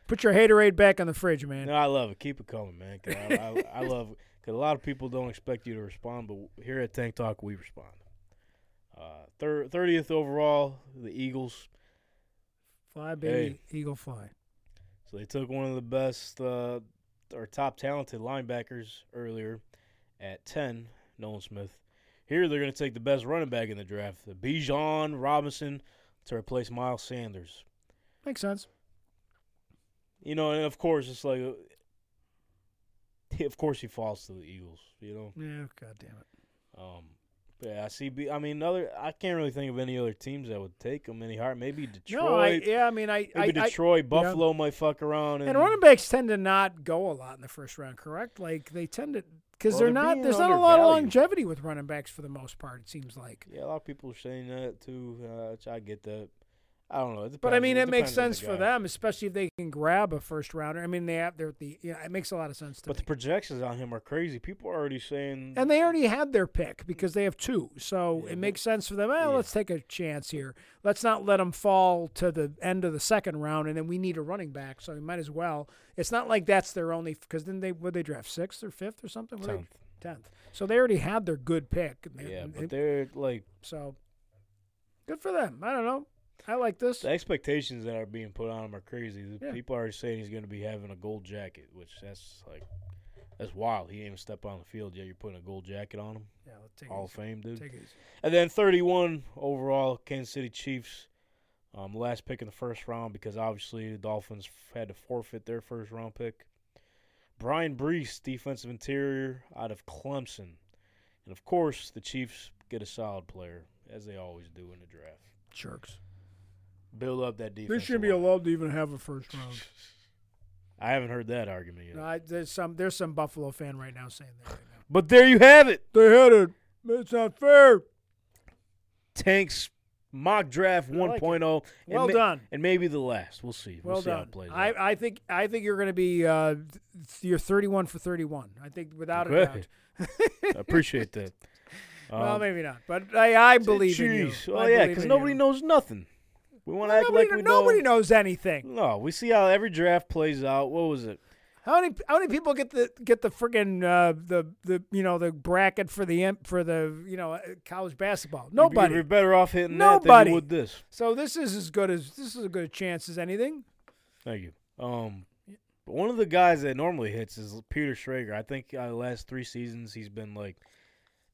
Put your haterade back on the fridge, man. No, I love it. Keep it coming, man. 'cause I, I, I love because a lot of people don't expect you to respond, but here at Tank Talk we respond. Uh, 30th overall, the Eagles. Fly, baby, eagle fly. So they took one of the best uh, or top talented linebackers earlier at 10, Nolan Smith. Here they're going to take the best running back in the draft, the Bijan Robinson, to replace Miles Sanders. Makes sense. You know, and of course it's like, of course he falls to the Eagles. You know. Yeah. God damn it. Um, but yeah, I see. B- I mean, other. I can't really think of any other teams that would take him any hard. Maybe Detroit. No, I, yeah. I mean, I, I, maybe I Detroit. Buffalo might fuck around. And, and running backs tend to not go a lot in the first round, correct? Like they tend to because Well, they're they're not. There's not a lot of longevity with running backs for the most part. It seems like. yeah, a lot of people are saying that too. Uh, I get that. I don't know. It But I mean, it makes sense the for them, especially if they can grab a first rounder. I mean, they have they're the. Yeah, it makes a lot of sense to But me. the projections on him are crazy. People are already saying. and they already had their pick because they have two, so Yeah, it but- makes sense for them. Well, yeah. let's take a chance here. Let's not let them fall to the end of the second round, and then we need a running back, so we might as well. It's not like that's their only because then they would they draft sixth or fifth or something. They- tenth. tenth. So they already had their good pick. and they- Yeah, but they're like. so good for them. I don't know. I like this. The expectations that are being put on him are crazy. Yeah. People are saying he's going to be having a gold jacket, which that's like that's wild. He ain't even step on the field yet. You're putting a gold jacket on him. Yeah, let's take Hall of. Fame, dude. Take it. And then 31 overall, Kansas City Chiefs. Um, last pick in the first round because obviously the Dolphins had to forfeit their first round pick. Brian Brees, defensive interior out of Clemson. And of course, the Chiefs get a solid player, as they always do in the draft. Jerks. Build up that defense. They shouldn't be allowed to even have a first round. I haven't heard that argument yet. No, I, there's some there's some Buffalo fan right now saying that right now. But there you have it. They had it. It's not fair. Tanks mock draft I like it. 1.0. and Well ma- done. And maybe the last. We'll see. We'll Well see how done. it plays I, out. I think I think you're going to be uh, you're 31 for 31. I think without a doubt. I appreciate that. well, Um, maybe not, but I, I believe in you. Jeez. Oh I yeah, because nobody you. knows nothing. We want to act like we nobody know. knows anything. No, we see how every draft plays out. What was it? How many how many people get the get the friggin' uh, the the you know the bracket for the em- for the you know uh, college basketball? Nobody. You're better off hitting that than you would this. So this is as good as this is as good a chance as anything. Thank you. Um, but one of the guys that normally hits is Peter Schrager. I think uh, the last three seasons he's been like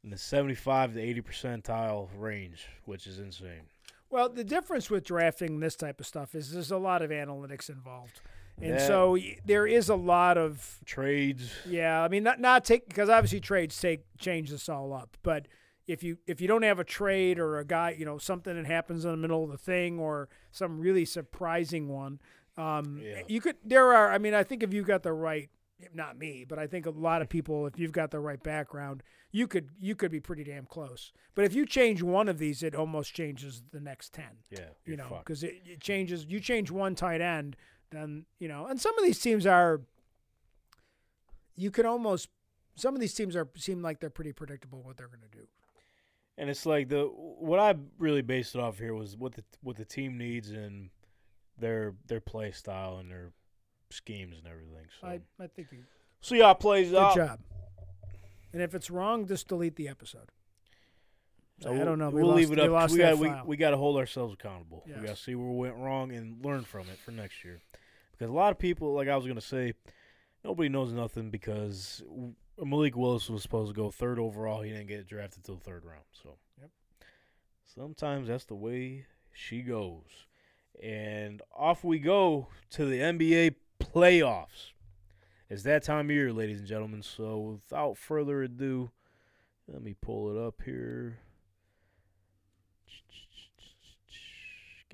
in the 75 to 80 percentile range, which is insane. Well, the difference with drafting this type of stuff is there's a lot of analytics involved, and Yeah. so there is a lot of Trades. yeah. I mean, not not take because obviously trades take change this all up, but. If you if you don't have a trade or a guy, you know, something that happens in the middle of the thing or some really surprising one, um, Yeah. you could. There are. I mean, I think if you've got the right, not me, but I think a lot of people, if you've got the right background, you could you could be pretty damn close. But if you change one of these, it almost changes the next ten Yeah, you know, because it, it changes. You change one tight end, then you know, and some of these teams are. You could almost. Some of these teams are seem like they're pretty predictable what they're going to do. And it's like the what I really based it off here was what the what the team needs and their their play style and their schemes and everything. So I, I think you. see how it plays Good out. job. And if it's wrong, just delete the episode. So I don't know. We We'll lost, leave it we up. lost we got, we, we got to hold ourselves accountable. We got to see where we went wrong and learn from it for next year. Because a lot of people, like I was gonna say, nobody knows nothing because Malik Willis was supposed to go third overall. He didn't get drafted till the third round. So Yep. sometimes that's the way she goes. And off we go to the NBA playoffs. It's that time of year, ladies and gentlemen. So without further ado, let me pull it up here.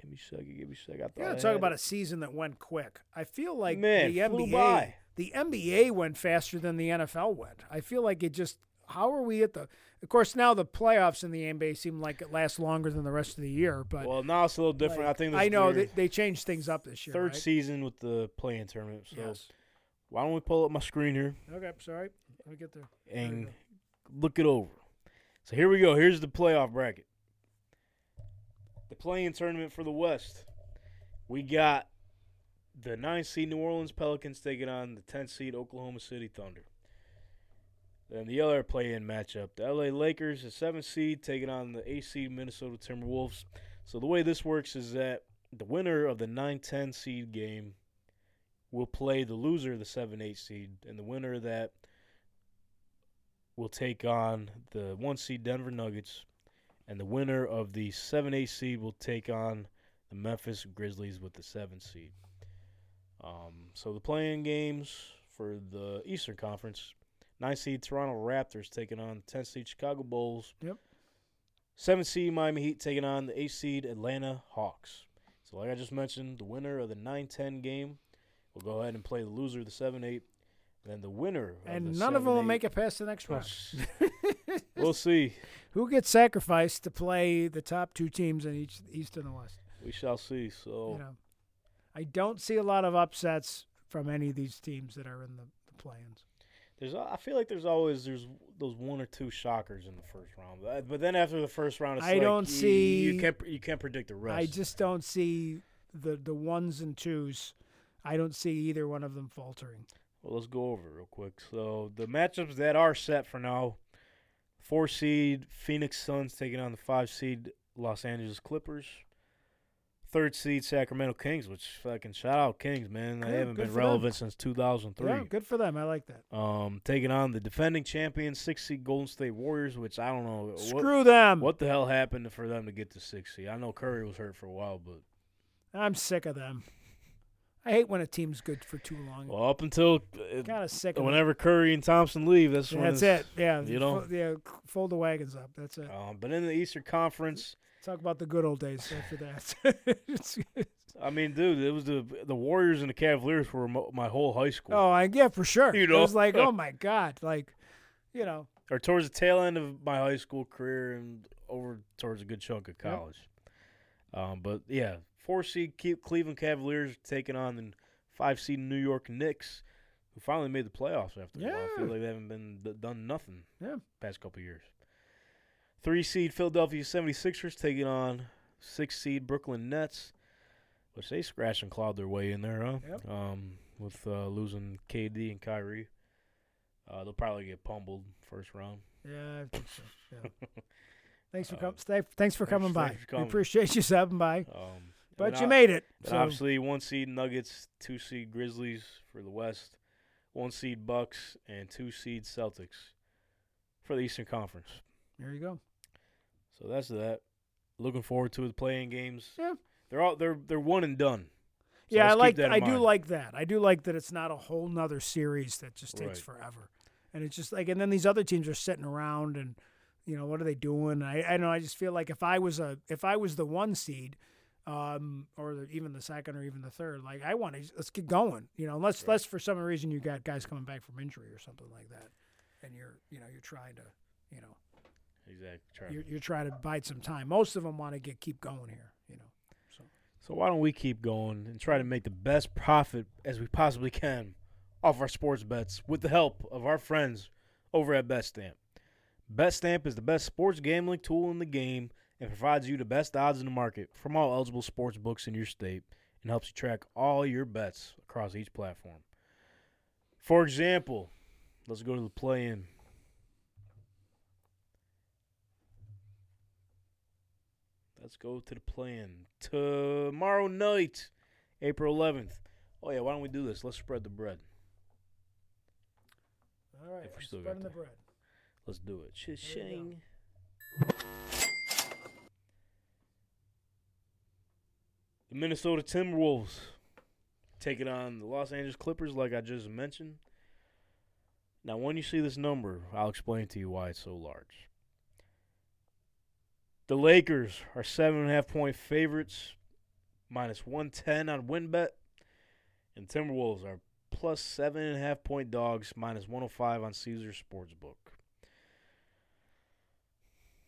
Give me a second. Give me a second. I thought You I talk about it. a season that went quick. I feel like Man, the NBA, by. the NBA went faster than the NFL went. I feel like it just. How are we at the? Of course, now the playoffs in the NBA seem like it lasts longer than the rest of the year. But Well, now it's a little different. like, I think I know they, they changed things up this year. third right? season with the play-in tournament. So Yes. Why don't we pull up my screen here Okay. Sorry. Let me get there. And look it over? So here we go. Here's the playoff bracket. The play-in tournament for the West. We got the 9 seed New Orleans Pelicans taking on the 10 seed Oklahoma City Thunder. Then the other play-in matchup, the LA Lakers, the 7 seed, taking on the 8 seed Minnesota Timberwolves. So the way this works is that the winner of the 9-10 seed game will play the loser of the 7-8 seed, and the winner of that will take on the 1 seed Denver Nuggets, and the winner of the 7-8 seed will take on the Memphis Grizzlies with the 7 seed. Um, so the play-in games for the Eastern Conference, 9 seed Toronto Raptors taking on the 10 seed Chicago Bulls. Yep. 7 seed Miami Heat taking on the 8 seed Atlanta Hawks. So like I just mentioned, the winner of the 9-10 game will go ahead and play the loser of the 7-8. And then the winner of And the none of them will make it past the next round. we'll see. Who gets sacrificed to play the top two teams in each East and the West? We shall see. So You know, I don't see a lot of upsets from any of these teams that are in the, the play-ins. there's, I feel like there's always there's those one or two shockers in the first round, but, but then after the first round, it's I like don't you, see- you can't you can't predict the rest. I just don't see the the ones and twos. I don't see either one of them faltering. Well, let's go over it real quick. So the matchups that are set for now: four seed Phoenix Suns taking on the five seed Los Angeles Clippers. third seed Sacramento Kings, which fucking shout out Kings, man. They haven't been for them. relevant since 2003. Yeah, good for them. I like that. Um, taking on the defending champion six seed Golden State Warriors, which I don't know what, Screw them. what the hell happened for them to get to six seed. I know Curry was hurt for a while, but I'm sick of them. I hate when a team's good for too long. well, up until kind of sick of it. whenever Curry and Thompson leave, that's when That's it. Yeah. you know? fo- yeah. Fold the wagons up. That's it. Um, but in the Eastern Conference, Talk about the good old days after that. I mean, dude, it was the the Warriors and the Cavaliers were mo- my whole high school. oh, I yeah, for sure. You know, It was like, oh my god, like, you know, or towards the tail end of my high school career and over towards a good chunk of Yep. college. Um, but yeah, four seed Cleveland Cavaliers taking on the five seed New York Knicks, who finally made the playoffs after a while. I feel like they haven't been done nothing Yeah. past couple years. Three seed Philadelphia 76ers taking on six seed Brooklyn Nets, which they scratched and clawed their way in there, huh? Yep. Um, with uh, losing KD and Kyrie. Uh, they'll probably get pummeled first round. yeah. I think so. Yeah. Thanks for Uh, coming. Thanks for thanks- coming by. thanks for We appreciate you stopping by. Um, But you I- made it. So obviously, one seed Nuggets, two seed Grizzlies for the West, one seed Bucks, and two seed Celtics for the Eastern Conference. there you go. So that's that. Looking forward to the play-in games. Yeah. they're all they're they're one and done. So yeah, I like. I do like that. I do like that it's not a whole nother series that just takes Right. forever, and it's just like, and then these other teams are sitting around and, you know, what are they doing? I I know. I just feel like if I was a if I was the one seed, um, or the, even the second or even the third, like I want to let's get going. You know, unless unless for some reason you got guys coming back from injury or something like that, and you're you know you're trying to you know Exactly. Try- you're, you're trying to bide some time. Most of them want to get keep going here. You know. So why don't we keep going and try to make the best profit as we possibly can off our sports bets with the help of our friends over at BetStamp. BetStamp is the best sports gambling tool in the game and provides you the best odds in the market from all eligible sports books in your state and helps you track all your bets across each platform. For example, let's go to the play-in. Let's go to the play-in tomorrow night, April 11th. Oh yeah, why don't we do this? Let's spread the bread. All right. If we still got spreading the bread. Let's do it. Cha-ching. Minnesota Timberwolves taking on the Los Angeles Clippers, like I just mentioned. Now, when you see this number, I'll explain to you why it's so large. The Lakers are seven and a half point favorites, minus one ten on WynnBET, and Timberwolves are plus seven and a half point dogs, minus one hundred five on Caesar Sportsbook.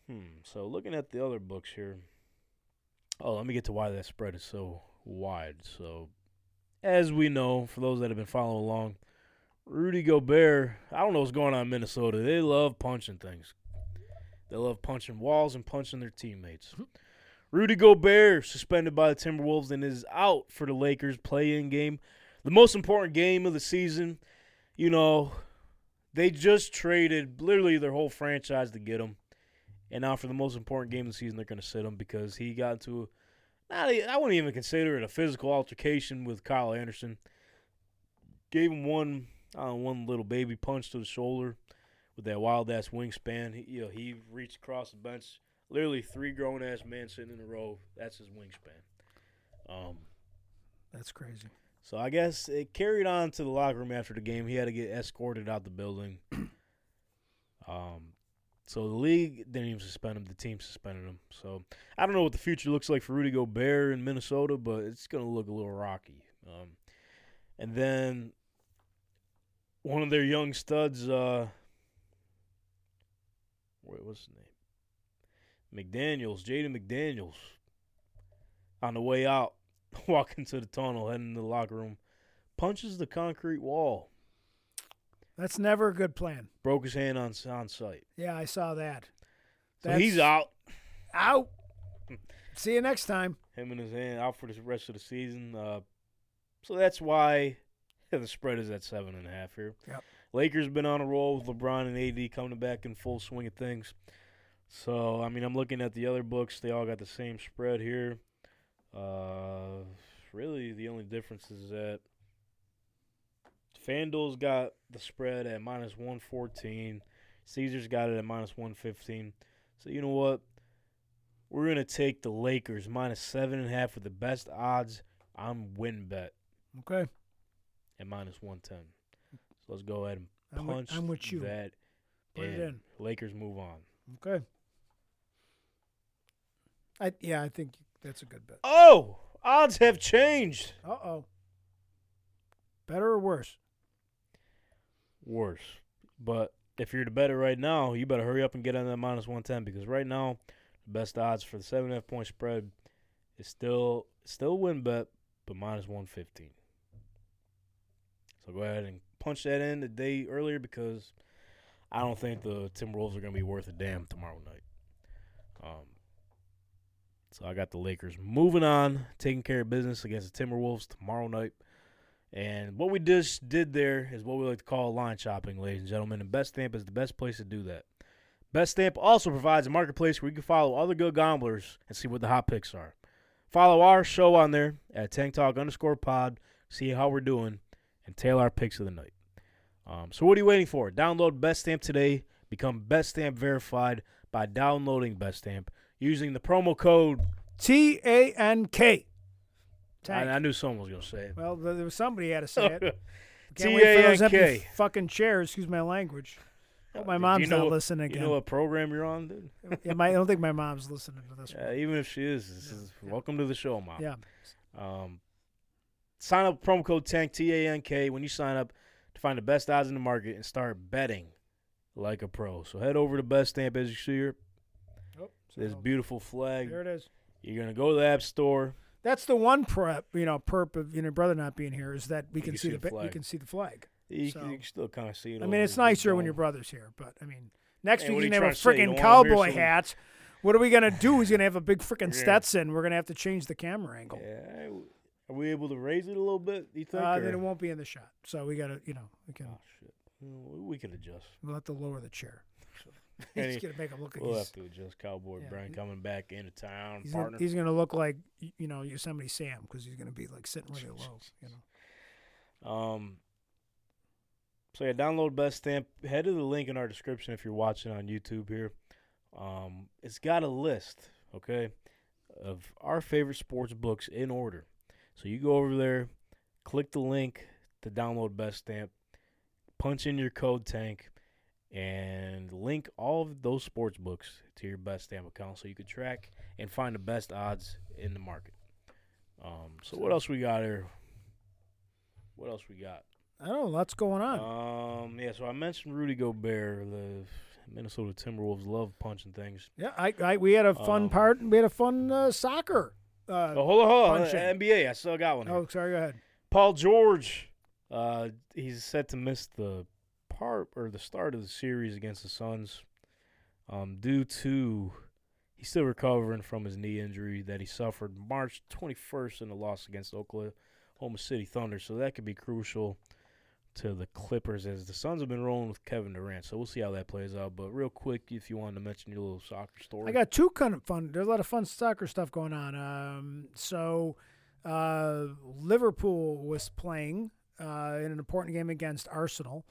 Hmm. So looking at the other books here. Oh, let me get to why that spread is so wide. So, as we know, for those that have been following along, Rudy Gobert. I don't know what's going on in Minnesota. They love punching things. They love punching walls and punching their teammates. Hmm. Rudy Gobert suspended by the Timberwolves and is out for the Lakers play-in game, the most important game of the season. You know, they just traded literally their whole franchise to get him. And now for the most important game of the season, they're going to sit him because he got into a, not a, I wouldn't even consider it a physical altercation with Kyle Anderson. Gave him one, know, one little baby punch to the shoulder with that wild ass wingspan. He, you know, he reached across the bench, literally three grown ass men sitting in a row. That's his wingspan. Um, That's crazy. so I guess it carried on to the locker room after the game. He had to get escorted out the building. um, so the league didn't even suspend him. The team suspended him. So I don't know what the future looks like for Rudy Gobert in Minnesota, but it's going to look a little rocky. Um, and then one of their young studs, uh, wait, what's his name? McDaniels, Jaden McDaniels, on the way out, walking to the tunnel, heading to the locker room, punches the concrete wall. That's never a good plan. Broke his hand on on site. Yeah, I saw that. So he's out. Out. See you next time. Him and his hand out for the rest of the season. Uh, so that's why the spread is at seven and a half here. Yep. Lakers been on a roll with LeBron and AD coming back in full swing of things. So I mean, I'm looking at the other books. They all got the same spread here. Uh, really, the only difference is that FanDuel's got the spread at minus 114. Caesars got it at minus 115. So, you know what? We're going to take the Lakers minus 7.5 with the best odds. I'm WynnBET Okay. at minus 110. So let's go ahead and punch I'm with you. that Put it in. in. Lakers move on. Okay. I yeah, I think that's a good bet. Oh, odds have changed. Uh oh. Better or worse? Worse. But if you're the better right now, you better hurry up and get on that minus 110 because right now, the best odds for the 7.5 point spread is still still WynnBET, but minus 115. So go ahead and punch that in the day earlier because I don't think the Timberwolves are going to be worth a damn tomorrow night. Um, so I got the Lakers moving on, taking care of business against the Timberwolves tomorrow night. And what we just did there is what we like to call line shopping, ladies and gentlemen. And BetStamp is the best place to do that. BetStamp also provides a marketplace where you can follow other good gamblers and see what the hot picks are. Follow our show on there at Tank Talk underscore pod, see how we're doing, and tail our picks of the night. Um, so what are you waiting for? Download BetStamp today. Become BetStamp verified by downloading BetStamp using the promo code. T A N K. I, Tank. I knew someone was going to say it. well, there was somebody had to say it. T Can't wait for those empty K. fucking chairs. Excuse my language. Hope my mom's you know not what- listening You know what program you're on, dude? yeah, my, I don't think my mom's listening to this. Uh, even if she is, this is yeah. welcome to the show, mom. one. Yeah. Um, sign up promo code Tank T A N K when you sign up to find the best odds in the market and start betting like a pro. So head over to BetStamp as you see here. Oh, This so beautiful flag. there it is. You're gonna go to the app store. That's the one prep, you know, perp of you know brother not being here is that we can, can see see the, the we can see the flag. You, So- can, you can still kind of see it. I mean, it's nicer when your brother's here, but I mean, next Hey, week what he's are you gonna have a trying to say? You freaking cowboy hat. What are we gonna do? He's gonna have a big freaking Yeah. Stetson. We're gonna have to change the camera angle. Yeah, are we able to raise it a little bit? You think? Uh, then it won't be in the shot. So we gotta, you know, we can Oh shit. We could adjust. we'll have to lower the chair. He's gonna make him look like We'll he's, have to adjust. Cowboy Yeah. Brian coming back into town, he's, gonna, he's gonna look like you know Yosemite Sam because he's gonna be like sitting really low. You know. Um. So yeah, download BetStamp. Head to the link in our description if you're watching on YouTube here. Um, it's got a list, okay, of our favorite sports books in order. So you go over there, click the link to download BetStamp, punch in your code tank, and link all of those sports books to your BetStamp account so you can track and find the best odds in the market. Um, so what else we got here? What else we got? I don't know. Lots going on. Um, yeah, so I mentioned Rudy Gobert. The Minnesota Timberwolves love punching things. yeah, I, I we had a fun um, part. We had a fun uh, soccer. Uh, Oh, hold on, hold on. Uh, NBA, I still got one. Here. oh, sorry. Go ahead. Paul George, uh, he's set to miss the part or the start of the series against the Suns, um, due to he's still recovering from his knee injury that he suffered March 21st in the loss against Oklahoma City Thunder. So that could be crucial to the Clippers as the Suns have been rolling with Kevin Durant. So we'll see how that plays out. But real quick, if you wanted to mention your little soccer story, I got two kind of fun. There's a lot of fun soccer stuff going on. Um, so uh, Liverpool was playing uh, in an important game against Arsenal,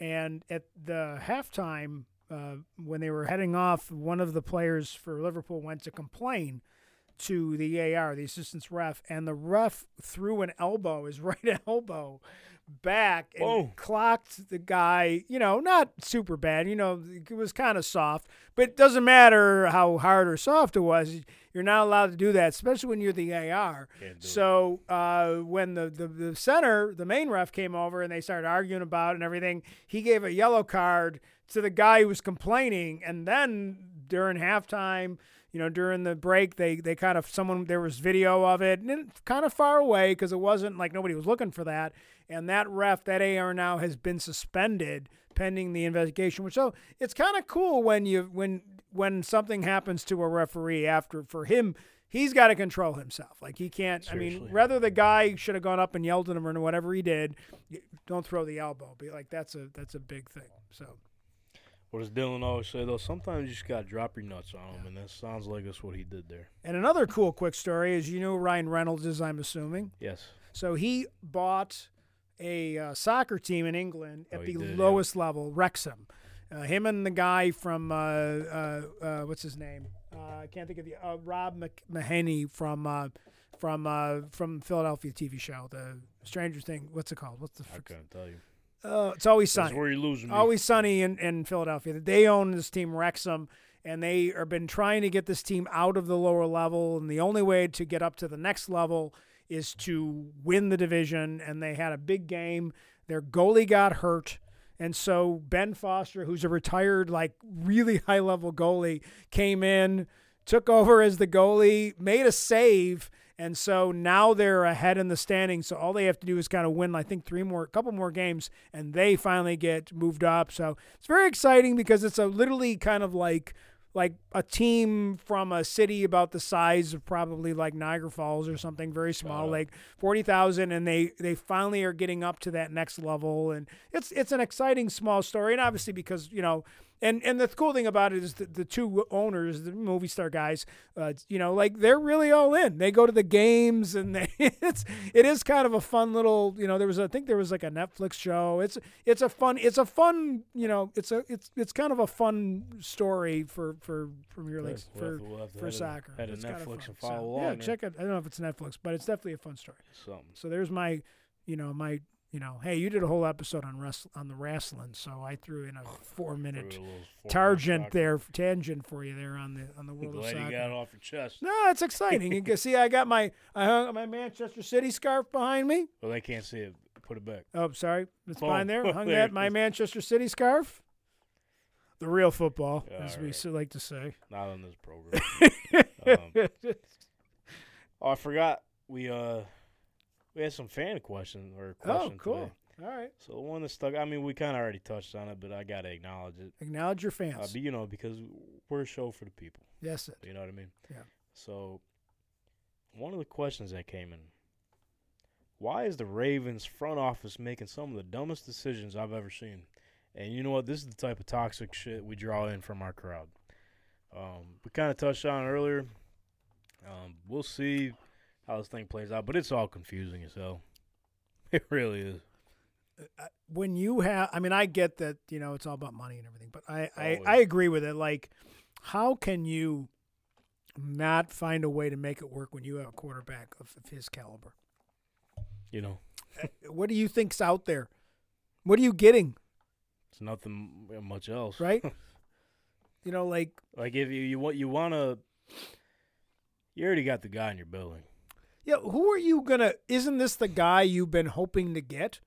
and at the halftime, uh, when they were heading off, one of the players for Liverpool went to complain to the AR, the assistant's ref, and the ref threw an elbow, his right elbow, back and Boom. clocked the guy. You know, not super bad. You know, it was kind of soft, but it doesn't matter how hard or soft it was. You're not allowed to do that, especially when you're the AR. Can't do it. So uh, when the, the the center, the main ref came over and they started arguing about it and everything, he gave a yellow card to the guy who was complaining, and then during halftime. You know, during the break, they they kind of someone there was video of it, and it, kind of far away because it wasn't like nobody was looking for that. And that ref, that AR now has been suspended pending the investigation. Which so it's kind of cool when you when when something happens to a referee after for him, he's got to control himself. Like he can't. I mean, rather the guy should have gone up and yelled at him or whatever he did. Don't throw the elbow. Be like that's a that's a big thing. So What does Dylan always say though? Sometimes you just gotta drop your nuts on him, and that sounds like that's what he did there. And another cool quick story is you know Ryan Reynolds is, I'm assuming. Yes. So he bought a uh, soccer team in England at Oh, the he did, yeah. lowest level, Wrexham. Uh, him and the guy from uh, uh, uh, what's his name? Uh, I can't think of the uh, Rob Mc- Mahaney from uh, from uh, from Philadelphia TV show, the Stranger Thing. What's it called? What's the? I frick- couldn't tell you. Uh, it's always That's sunny. where you're losing me. Always Sunny in, in Philadelphia. They own this team, Wrexham, and they have been trying to get this team out of the lower level. And the only way to get up to the next level is to win the division. And they had a big game. Their goalie got hurt. And so Ben Foster, who's a retired, like really high level goalie, came in, took over as the goalie, made a save. And so now they're ahead in the standings. So all they have to do is kind of win, I think, three more, a couple more games, and they finally get moved up. So it's very exciting because it's a literally kind of like like a team from a city about the size of probably like Niagara Falls or something very small, Wow. like forty thousand, and they they finally are getting up to that next level, and it's it's an exciting small story, and obviously because you know. And and the cool thing about it is that the two owners, the movie star guys, uh, you know, like they're really all in. They go to the games, and they, it's it is kind of a fun little, you know. There was I think there was like a Netflix show. It's it's a fun it's a fun you know it's a it's it's kind of a fun story for for Premier League We'll for we'll for head soccer. Head It's Netflix and So, follow along. Yeah, check it. I don't know if it's Netflix, but it's definitely a fun story. something. So there's my, you know, my, you know, hey, you did a whole episode on wrest- on the wrestling, so I threw in a four minute a tangent there, tangent for you there on the on the I'm world of glad soccer. you got it off your chest. No, it's exciting. you can see I got my I hung my Manchester City scarf behind me. Well, they can't see it. Put it back. Oh, sorry, it's Boom. behind there. Hung There that my. Manchester City scarf. The real football, as we like to say. Not on this program. Um, oh, I forgot. We uh, we had some fan questions or questions. oh, cool. today. All right, So the one that stuck. I mean, we kind of already touched on it, but I gotta acknowledge it. acknowledge your Uh, fans. but you know, because we're a show for the people. yes, it. You know what I mean? Yeah. So, one of the questions that came in: Why is the Ravens front office making some of the dumbest decisions I've ever seen? And you know what? This is the type of toxic shit we draw in from our crowd. Um, we kind of touched on it earlier. Um, we'll see how this thing plays out, but it's all confusing as hell. It really is. uh, when you have i mean i get that you know it's all about money and everything but i I, I agree with it. Like how can you not find a way to make it work when you have a quarterback of, of his caliber? You know, what do you think's out there? What are you getting? It's nothing much else, right? You know like Like if you you want you want to, you already got the guy in your building. Yeah who are you gonna isn't this the guy you've been hoping to get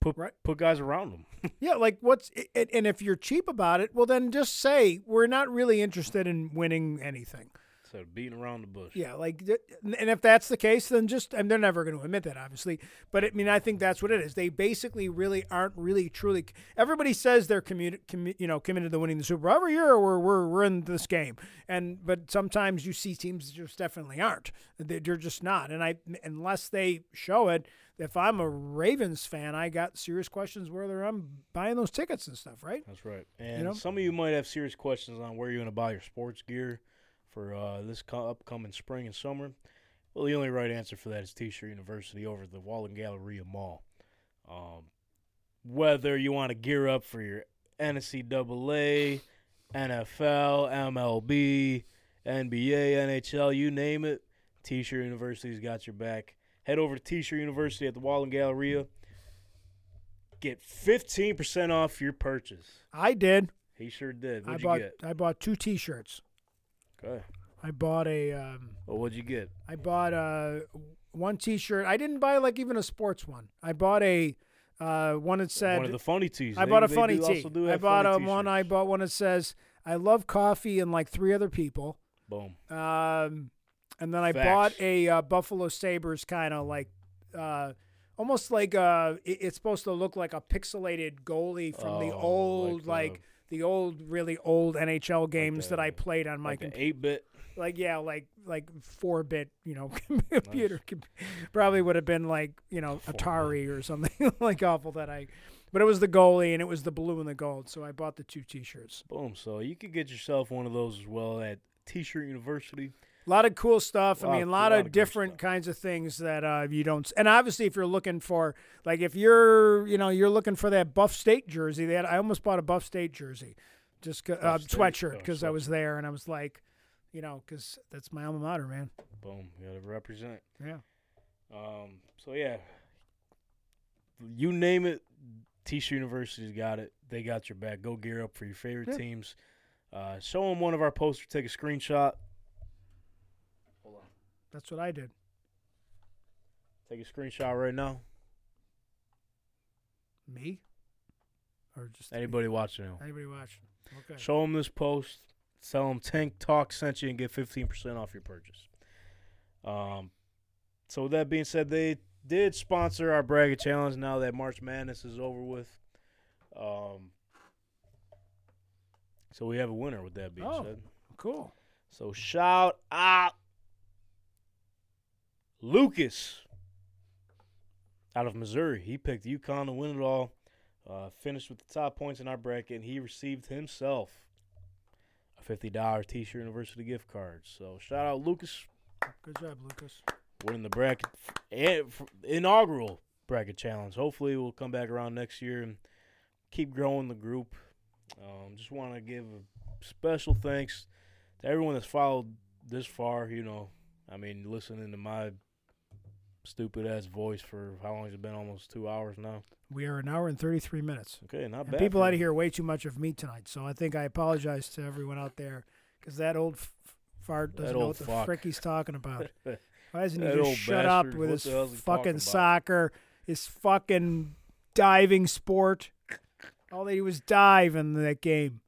Put Right. put guys around him. yeah like what's and and if you're cheap about it well then just say we're not really interested in winning anything So beating around the bush. Yeah, like, and if that's the case, then just, and they're never going to admit that, obviously. But I mean, I think that's what it is. They basically really aren't really truly. Everybody says they're commu- commu- you know, committed to winning the Super Bowl every year. We're we're we're in this game, and but sometimes you see teams that just definitely aren't. They- They're just not, and I unless they show it. If I'm a Ravens fan, I got serious questions whether I'm buying those tickets and stuff, right? That's right. And you know? some of you might have serious questions on where you're going to buy your sports gear for uh, this co- upcoming spring and summer. Well, the only right answer for that is T-Shirt University over at the Walden Galleria Mall. Um, whether you want to gear up for your NCAA, NFL, MLB, NBA, NHL, you name it, T-Shirt University's got your back. Head over to T-Shirt University at the Walden Galleria. Get 15% off your purchase. I did. He sure did. What'd bought you get? I bought two T-shirts. Okay. I bought a um, Well, what'd you get? I bought uh, one T-shirt. I didn't buy like even a sports one. I bought a uh, one that said One of the funny tees. I They- bought a funny tee. I bought a one. I bought one that says I love coffee and like three other people. Boom. Um, and then I Facts. bought a uh, Buffalo Sabres kind of like. Uh, Almost like uh, it- it's supposed to look like a pixelated goalie from the Oh, old, like like, the old, really old NHL games that I played on my Like computer. eight bit. like yeah, like like four bit, you know, computer. Com- Probably would have been like you know Four-bit. Atari or something like awful that I. But it was the goalie and it was the blue and the gold, so I bought the two T-shirts. Boom. So you could get yourself one of those as well at T-shirt University. A lot of cool stuff. I mean, a lot lot of of different kinds of things that uh, you don't. And obviously, if you're looking for, like, if you're, you know, you're looking for that Buff State jersey, that I almost bought a Buff State jersey, just uh, State? sweatshirt Oh, because I was there and I was like, you know, because that's my alma mater, man. Boom. You gotta represent. Yeah. Um. So yeah, you name it, T-shirt University's got it. They got your back. Go gear up for your favorite Yeah. teams. Uh, show them one of our posters. Take a screenshot. That's what I did. Take a screenshot right now. Me? Or just Anybody watching? it. Anybody watching? Okay. Show them this post. Tell them Tank Talk sent you and get 15% off your purchase. Um, so with that being said, they did sponsor our bracket challenge. Now that March Madness is over with, um, so we have a winner. With that being Oh. said, Cool. so shout out Lucas out of Missouri. He picked UConn to win it all. Uh, finished with the top points in our bracket, and he received himself a fifty dollar T-shirt University gift card. So shout out Lucas Good job, Lucas. winning the bracket and inaugural bracket challenge. Hopefully, we'll come back around next year and keep growing the group. Um, just want to give a special thanks to everyone that's followed this far. You know, I mean, listening to my stupid ass voice for how long has it been? Almost two hours now. We are an hour and 33 minutes. Okay, not And bad. people out of here way too much of me tonight, so I think I apologize to everyone out there because that old f- fart doesn't know what the fuck. frick he's talking about. Why doesn't he just shut up with his the hell's he talking fucking soccer, his fucking diving sport? All they do is dive in that game.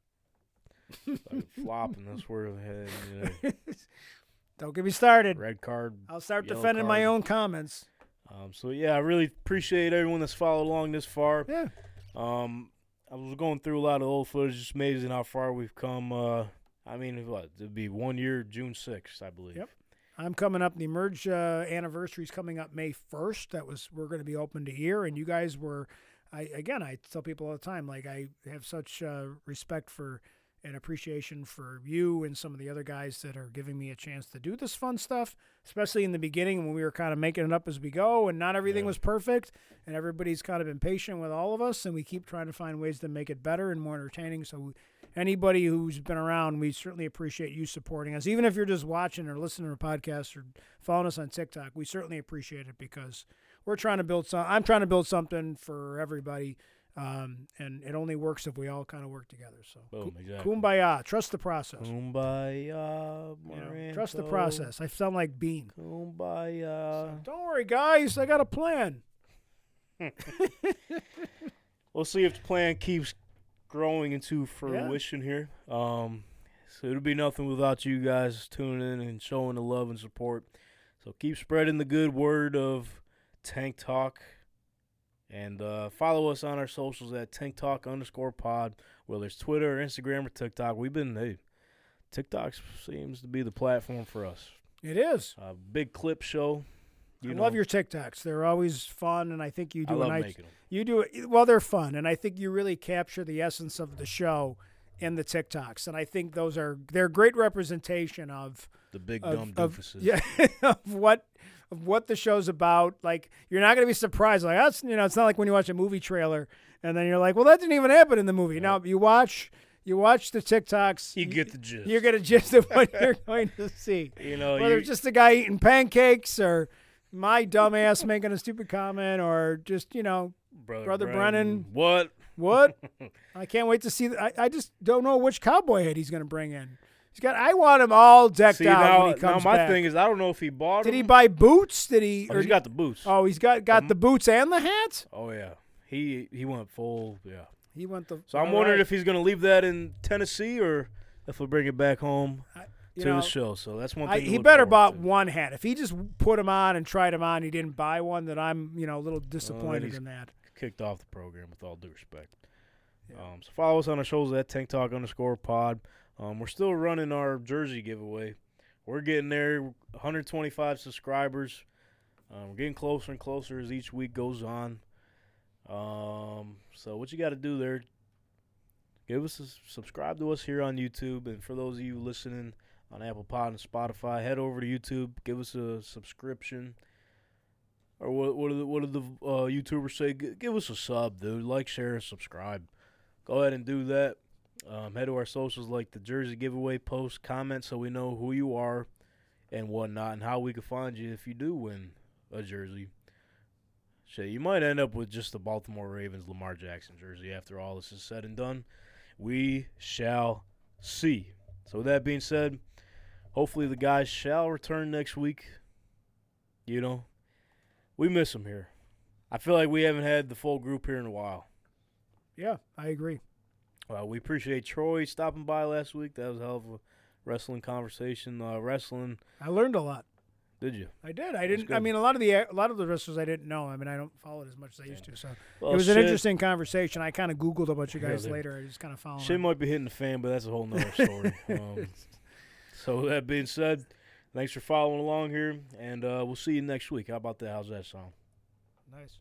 Like flopping. That's where the head. You know, Don't get me started. red card. I'll start defending my own comments. Um, so yeah, I really appreciate everyone that's followed along this far. Yeah. Um, I was going through a lot of old footage. It's amazing how far we've come. Uh, I mean, what it'd be one year, June sixth, I believe. Yep. I'm coming up. The Emerge uh, anniversary is coming up May 1st. That was we're going to be open to year, and you guys were. I again, I tell people all the time, like I have such uh, respect for and appreciation for you and some of the other guys that are giving me a chance to do this fun stuff, especially in the beginning when we were kind of making it up as we go, and not everything Yeah. was perfect, and everybody's kind of been patient with all of us, and we keep trying to find ways to make it better and more entertaining. So anybody who's been around, we certainly appreciate you supporting us. Even if you're just watching or listening to a podcast or following us on TikTok, we certainly appreciate it because we're trying to build some. I'm trying to build something for everybody, um, and it only works if we all kind of work together. So, Boom, exactly. kumbaya, trust the process. Kumbaya, You know, trust the process. I sound like Beane. Kumbaya. Don't worry, guys. I got a plan. We'll see if the plan keeps growing into fruition here. Um, so it'll be nothing without you guys tuning in and showing the love and support. So keep spreading the good word of Tank Talk. And uh, follow us on our socials at Tank Talk underscore pod, whether it's Twitter or Instagram or TikTok. We've been, hey, TikTok seems to be the platform for us. It is. Uh, big clip show. You I know, love your TikToks. They're always fun, and I think you do. I love a nice. making them. You do it well. They're fun, and I think you really capture the essence of the show in the TikToks, and I think those are they're great representation of The big of, dumb of- doofuses. yeah of what of what the show's about. Like you're not going to be surprised. Like that's you know, it's not like when you watch a movie trailer and then you're like, well, that didn't even happen in the movie. Yeah. Now you watch you watch the TikToks, You get the gist. you get a gist of what you're going to see. You know, Whether you, it's just a guy eating pancakes or my dumbass making a stupid comment or just you know Brother, Brother Brennan. What? what I can't wait to see. th- I, I just don't know which cowboy hat he's going to bring in. Got. I want him all decked See out now, when he now my back. thing is I don't know if he bought Did he buy boots? Did he? Oh, or he's got the boots. Oh, he's got got Um, the boots and the hat. Oh yeah, he he went full. Yeah. He went the. So I'm wondering right. if he's gonna leave that in Tennessee or if we'll bring it back home you to know, the show. So that's one thing. to he better bought to. one hat. If he just put him on and tried him on, he didn't buy one. That I'm you know a little disappointed he's- in that. kicked off the program with all due respect. Um, so follow us on our shows at Tank Talk underscore pod. Um, we're still running our jersey giveaway. We're getting there. 125 subscribers. Um, we're getting closer and closer as each week goes on. Um, so what you got to do there? Give us a subscribe to us here on YouTube, and for those of you listening on Apple Pod and Spotify, head over to YouTube. Give us a subscription. Or what? What do the, what do the uh, YouTubers say? G- give us a sub, dude. Like, share, subscribe. Go ahead and do that. Um, head to our socials like the jersey giveaway post, comment so we know who you are and whatnot, and how we can find you if you do win a jersey. Shit, you might end up with just the Baltimore Ravens Lamar Jackson jersey after all this is said and done. We shall see. So with that being said, hopefully the guys shall return next week. You know, we miss them here. I feel like we haven't had the full group here in a while. Yeah, I agree. Well, we appreciate Troy stopping by last week. That was a hell of a wrestling conversation. Uh, wrestling, I learned a lot. did you? I did. I didn't. I mean, a lot of the a lot of the wrestlers I didn't know. I mean, I don't follow it as much as I used to. So Well, it was an interesting conversation. I kind of googled about you Yeah, guys dude. later. I just kind of followed. Shit might be hitting the fan, but that's a whole nother story. um, so that being said, thanks for following along here, and uh, we'll see you next week. How about that? How's that sound? Nice.